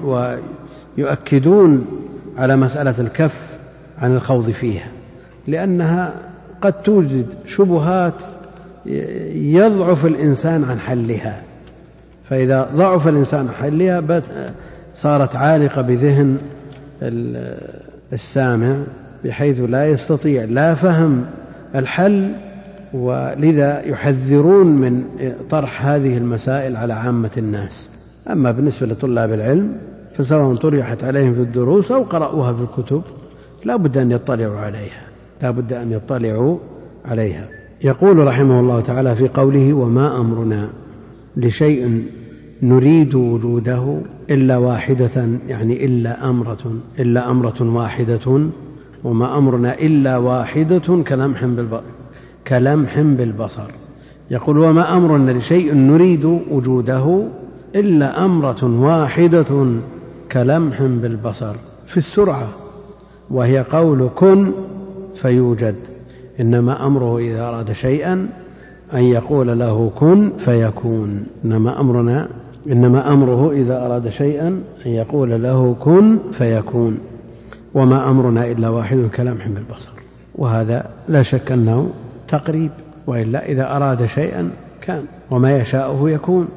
ويؤكدون على مسألة الكف عن الخوض فيها لأنها قد توجد شبهات يضعف الإنسان عن حلها. فإذا ضعف الإنسان عن حلها صارت عالقة بذهن السامع بحيث لا يستطيع لا فهم الحل ولذا يحذرون من طرح هذه المسائل على عامة الناس. أما بالنسبة لطلاب العلم فسواء طرحت عليهم في الدروس أو قرأوها في الكتب لا بد أن يطلعوا عليها. لا بد أن يطلعوا عليها. يقول رحمه الله تعالى في قوله وما أمرنا لشيء نريد وجوده إلا واحدة يعني إلا أمرة إلا أمرة واحدة وما أمرنا إلا واحدة كلمح كلمح بالبصر. يقول وما أمرنا لشيء نريد وجوده إلا أمرة واحدة كلمح بالبصر. في السرعة وهي قول كن فيوجد. إنما أمره إذا أراد شيئا أن يقول له كن فيكون. إنما أمرنا إنما أمره إذا أراد شيئا أن يقول له كن فيكون. وما أمرنا إلا واحد كلمح بالبصر. وهذا لا شك أنه تقريب وإلا إذا أراد شيئا كان وما يشاءه يكون.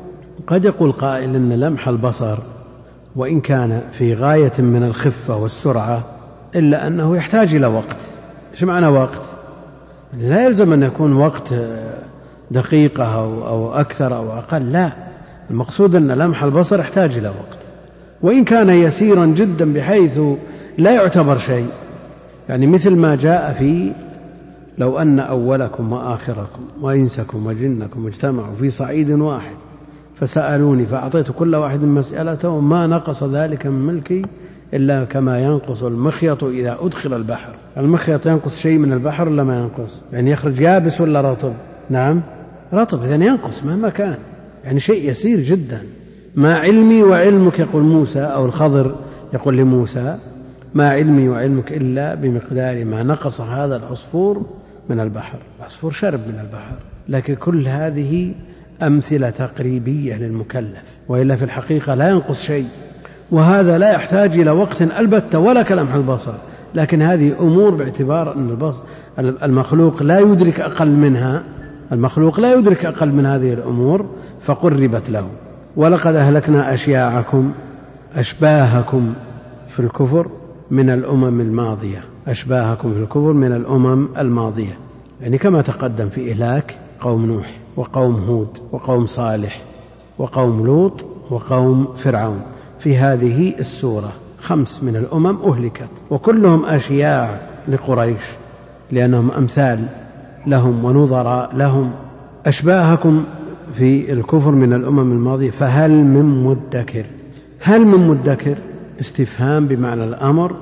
قد يقول قائل أن لمح البصر وإن كان في غاية من الخفة والسرعة إلا أنه يحتاج إلى وقت. إيش معنى وقت؟ لا يلزم أن يكون وقت دقيقة أو, أو أكثر أو أقل لا. المقصود أن لمح البصر يحتاج إلى وقت. وإن كان يسيرا جدا بحيث لا يعتبر شيء يعني مثل ما جاء في لو أن أولكم وآخركم وإنسكم وجنكم اجتمعوا في صعيد واحد فسألوني فأعطيت كل واحد مسألته ما نقص ذلك من ملكي إلا كما ينقص المخيط إذا أدخل البحر. المخيط ينقص شيء من البحر ولا ما ينقص؟ يعني يخرج يابس ولا رطب؟ نعم. رطب إذا ينقص مهما كان. يعني شيء يسير جدا. ما علمي وعلمك يقول موسى أو الخضر يقول لموسى ما علمي وعلمك إلا بمقدار ما نقص هذا العصفور من البحر. العصفور شرب من البحر. لكن كل هذه أمثلة تقريبية للمكلف وإلا في الحقيقة لا ينقص شيء. وهذا لا يحتاج إلى وقت البتة ولا كلمح البصر. لكن هذه أمور باعتبار أن البصر المخلوق لا يدرك أقل منها المخلوق لا يدرك أقل من هذه الأمور فقربت له. ولقد أهلكنا أشياعكم أشباهكم في الكفر من الأمم الماضية. أشباهكم في الكفر من الأمم الماضية. يعني كما تقدم في إهلاك قوم نوح وقوم هود وقوم صالح وقوم لوط وقوم فرعون. في هذه السورة خمس من الأمم أهلكت وكلهم أشياع لقريش لأنهم أمثال لهم ونظراء لهم. أشباهكم في الكفر من الأمم الماضية فهل من مدكر؟ هل من مدكر؟ استفهام بمعنى الأمر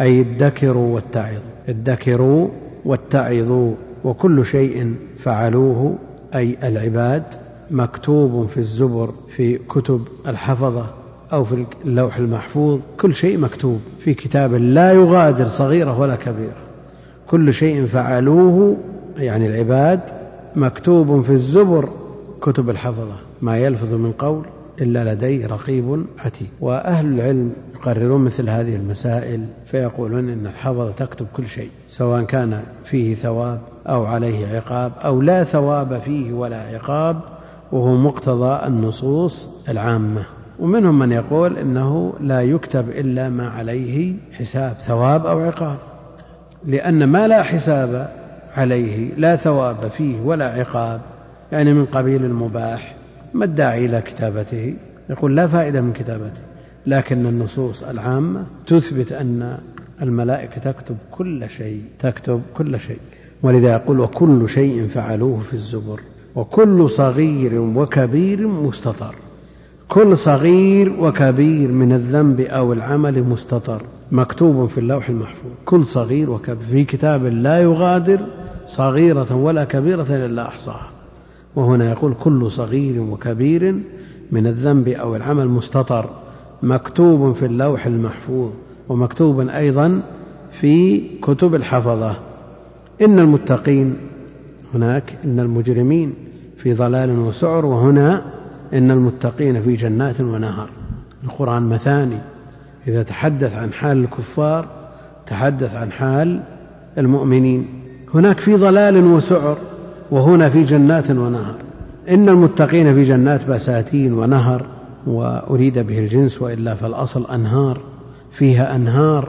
أي ادكروا واتعظوا ادكروا واتعظوا وكل شيء فعلوه أي العباد مكتوب في الزبر في كتب الحفظة أو في اللوح المحفوظ كل شيء مكتوب في كتاب لا يغادر صغيرة ولا كبيرة. كل شيء فعلوه يعني العباد مكتوب في الزبر كتب الحفظة. ما يلفظ من قول إلا لديه رقيب عتيد وأهل العلم يقررون مثل هذه المسائل فيقولون إن الحفظة تكتب كل شيء سواء كان فيه ثواب أو عليه عقاب أو لا ثواب فيه ولا عقاب وهو مقتضى النصوص العامة. ومنهم من يقول إنه لا يكتب إلا ما عليه حساب ثواب أو عقاب. لأن ما لا حساب عليه لا ثواب فيه ولا عقاب يعني من قبيل المباح ما الداعي إلى كتابته؟ يقول لا فائدة من كتابته. لكن النصوص العامة تثبت أن الملائكة تكتب كل شيء تكتب كل شيء. ولذا يقول وكل شيء فعلوه في الزبر. وكل صغير وكبير مستطر. كل صغير وكبير من الذنب أو العمل مستطر. مكتوب في اللوح المحفوظ. كل صغير وكبير. في كتاب لا يغادر صغيرة ولا كبيرة إلا أحصاها. وهنا يقول كل صغير وكبير من الذنب أو العمل مستطر مكتوب في اللوح المحفوظ ومكتوب أيضا في كتب الحفظة. إن المتقين هناك إن المجرمين في ضلال وسعر وهنا إن المتقين في جنات ونهر. القرآن مثاني إذا تحدث عن حال الكفار تحدث عن حال المؤمنين. هناك في ضلال وسعر وهنا في جنات ونهر. إن المتقين في جنات بساتين ونهر وأريد به الجنس وإلا فالأصل أنهار. فيها أنهار.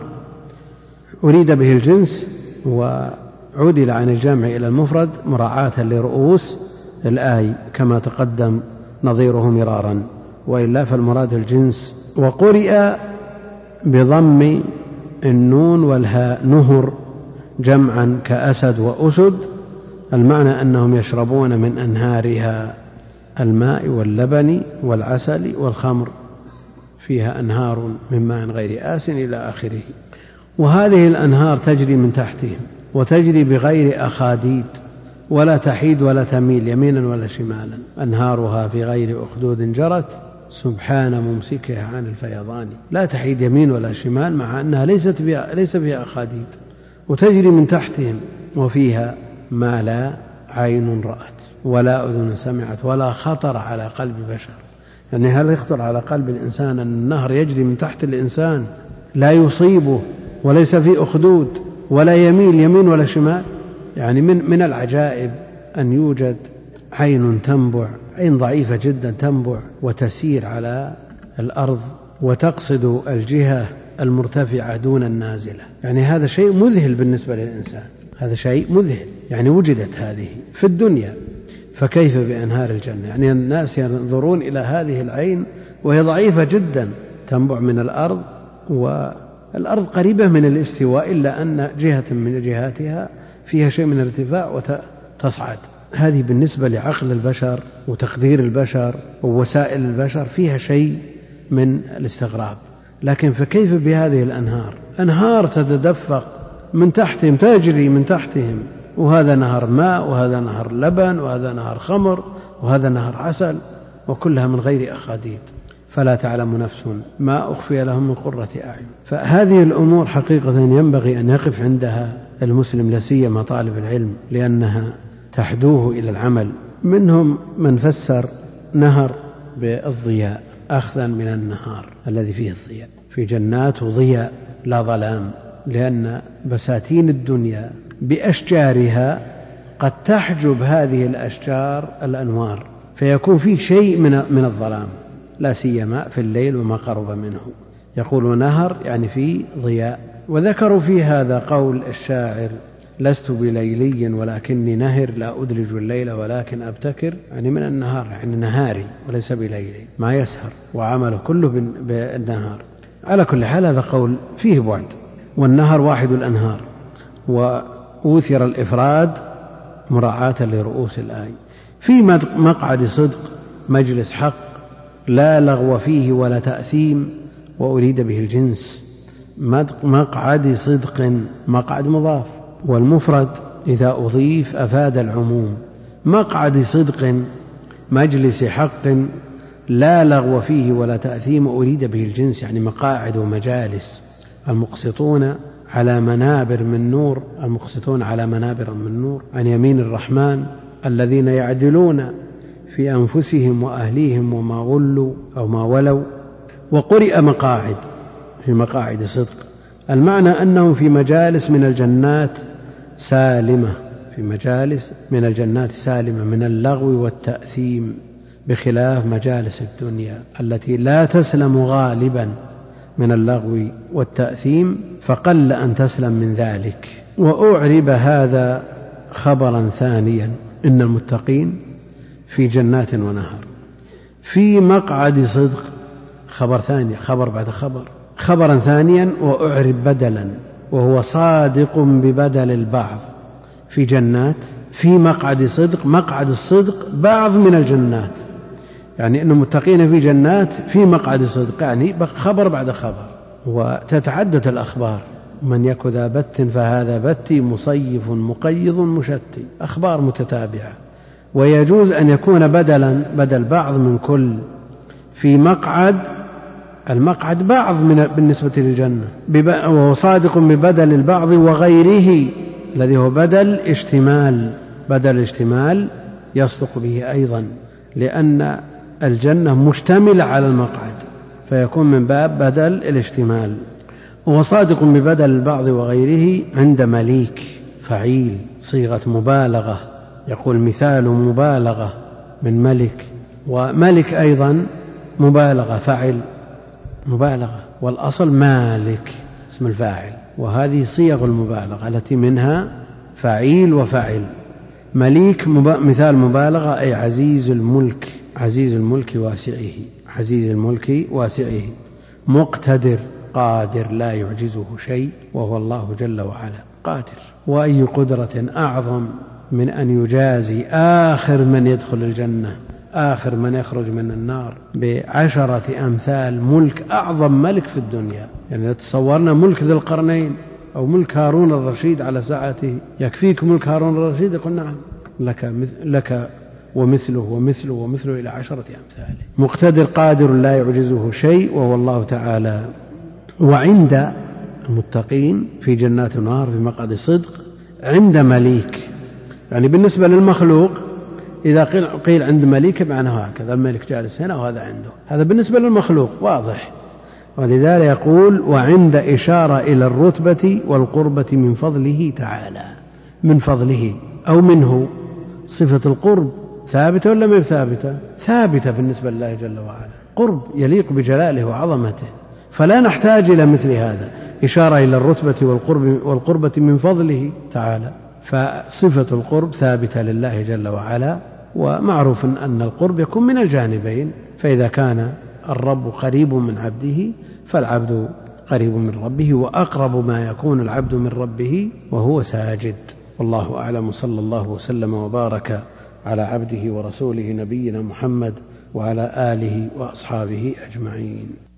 أريد به الجنس وعدل عن الجمع إلى المفرد مراعاة لرؤوس الآي كما تقدم نظيره مرارا. وإلا فالمراد الجنس. وقرئ بضم النون والهاء نهر جمعا كأسد وأسد المعنى أنهم يشربون من أنهارها الماء واللبن والعسل والخمر فيها أنهار من ماء غير آس إلى آخره. وهذه الأنهار تجري من تحتهم وتجري بغير أخاديد ولا تحيد ولا تميل يمينا ولا شمالا. أنهارها في غير أخدود جرت سبحان ممسكها عن الفيضان. لا تحيد يمين ولا شمال مع أنها ليست فيها ليس فيها أخاديد. وتجري من تحتهم وفيها ما لا عين رأت ولا أذن سمعت ولا خطر على قلب بشر. يعني هل يخطر على قلب الإنسان أن النهر يجري من تحت الإنسان؟ لا يصيبه وليس في أخدود ولا يميل يمين ولا شمال. يعني من من العجائب أن يوجد عين تنبع عين ضعيفة جدا تنبع وتسير على الأرض وتقصد الجهة المرتفعة دون النازلة. يعني هذا شيء مذهل بالنسبة للإنسان. هذا شيء مذهل يعني وجدت هذه في الدنيا فكيف بأنهار الجنة؟ يعني الناس ينظرون إلى هذه العين وهي ضعيفة جدا تنبع من الأرض والأرض قريبة من الاستواء إلا أن جهة من جهاتها فيها شيء من الارتفاع وتصعد. هذه بالنسبة لعقل البشر وتقدير البشر ووسائل البشر فيها شيء من الاستغراب. لكن فكيف بهذه الأنهار؟ أنهار تتدفق من تحتهم تجري من تحتهم. وهذا نهر ماء وهذا نهر لبن وهذا نهر خمر وهذا نهر عسل وكلها من غير أخاديد. فلا تعلم نفس ما أخفي لهم من قرة أعين. فهذه الأمور حقيقة ينبغي أن يقف عندها المسلم لا سيما طالب العلم لأنها تحدوه إلى العمل. منهم من فسر نهر بالضياء أخذا من النهار الذي فيه الضياء. في جنات وضياء لا ظلام. لأن بساتين الدنيا بأشجارها قد تحجب هذه الأشجار الأنوار فيكون فيه شيء من من الظلام لا سيما في الليل وما قرب منه. يقول نهر يعني في ضياء. وذكروا في هذا قول الشاعر لست بليلي ولكني نهر لا أدلج الليل ولكن أبتكر يعني من النهار يعني نهاري وليس بليلي. ما يسهر وعمله كله بالنهار على كل حال هذا قول فيه بعد. والنهر واحد الأنهار وأوثر الإفراد مراعاة لرؤوس الآية في مقعد صدق مجلس حق لا لغو فيه ولا تأثيم وأريد به الجنس. مقعد صدق مقعد مضاف. والمفرد إذا أضيف أفاد العموم. مقعد صدق مجلس حق لا لغو فيه ولا تأثيم أريد به الجنس يعني مقاعد ومجالس. المقسطون على منابر من نور المقسطون على منابر من نور عن يمين الرحمن الذين يعدلون في أنفسهم وأهليهم وما غلوا أو ما ولوا. وقرئ مقاعد في مقاعد صدق. المعنى أنهم في مجالس من الجنات سالمة في مجالس من الجنات سالمة من اللغو والتأثيم بخلاف مجالس الدنيا التي لا تسلم غالبا. من اللغو والتأثيم فقل أن تسلم من ذلك. وأعرب هذا خبرا ثانيا. إن المتقين في جنات ونهر. في مقعد صدق خبر ثاني خبر بعد خبر. خبرا ثانيا وأعرب بدلا. وهو صادق ببدل البعض. في جنات في مقعد صدق مقعد الصدق بعض من الجنات. يعني أن المتقين في جنات في مقعد صدق. يعني خبر بعد خبر. وتتعدد الأخبار. من يك ذا بت فهذا بتي مصيف مقيض مشتي أخبار متتابعة. ويجوز أن يكون بدلا بدل بعض من كل. في مقعد المقعد بعض من بالنسبة للجنة. وهو صادق ببدل البعض وغيره. الذي هو بدل اشتمال. بدل اشتمال يصدق به أيضا. لأن الجنة مشتملة على المقعد فيكون من باب بدل الاشتمال. وهو صادق ببدل البعض وغيره عند مليك فعيل صيغة مبالغة. يقول مثال مبالغة من ملك وملك أيضا مبالغة فعل مبالغة. والأصل مالك اسم الفاعل. وهذه صيغ المبالغة التي منها فعيل وفعل مليك مثال مبالغة أي عزيز الملك. عزيز الملك واسعه عزيز الملك واسعه مقتدر قادر لا يعجزه شيء وهو الله جل وعلا قادر. وأي قدرة أعظم من أن يجازي آخر من يدخل الجنة آخر من يخرج من النار بعشرة أمثال ملك أعظم ملك في الدنيا. يعني تصورنا ملك ذي القرنين أو ملك هارون الرشيد على ساعته يكفيك ملك هارون الرشيد؟ يقول نعم. لك لك ومثله ومثله ومثله إلى عشرة أمثاله مقتدر قادر لا يعجزه شيء وهو الله تعالى. وعند المتقين في جنات النار في مقعد صدق عند مليك. يعني بالنسبة للمخلوق إذا قيل عند مليك معناه هكذا. الملك جالس هنا وهذا عنده. هذا بالنسبة للمخلوق واضح. ولذلك يقول وعند إشارة إلى الرتبة والقربة من فضله تعالى. من فضله أو منه. صفة القرب. ثابتة ولا ما ثابتة؟ ثابتة بالنسبة لله جل وعلا. قرب يليق بجلاله وعظمته. فلا نحتاج إلى مثل هذا. إشارة إلى الرتبة والقرب والقربة من فضله تعالى. فصفة القرب ثابتة لله جل وعلا ومعروف أن القرب يكون من الجانبين. فإذا كان الرب قريب من عبده فالعبد قريب من ربه وأقرب ما يكون العبد من ربه وهو ساجد. والله أعلم. صلى الله وسلم وبارك على عبده ورسوله نبينا محمد وعلى آله وأصحابه أجمعين.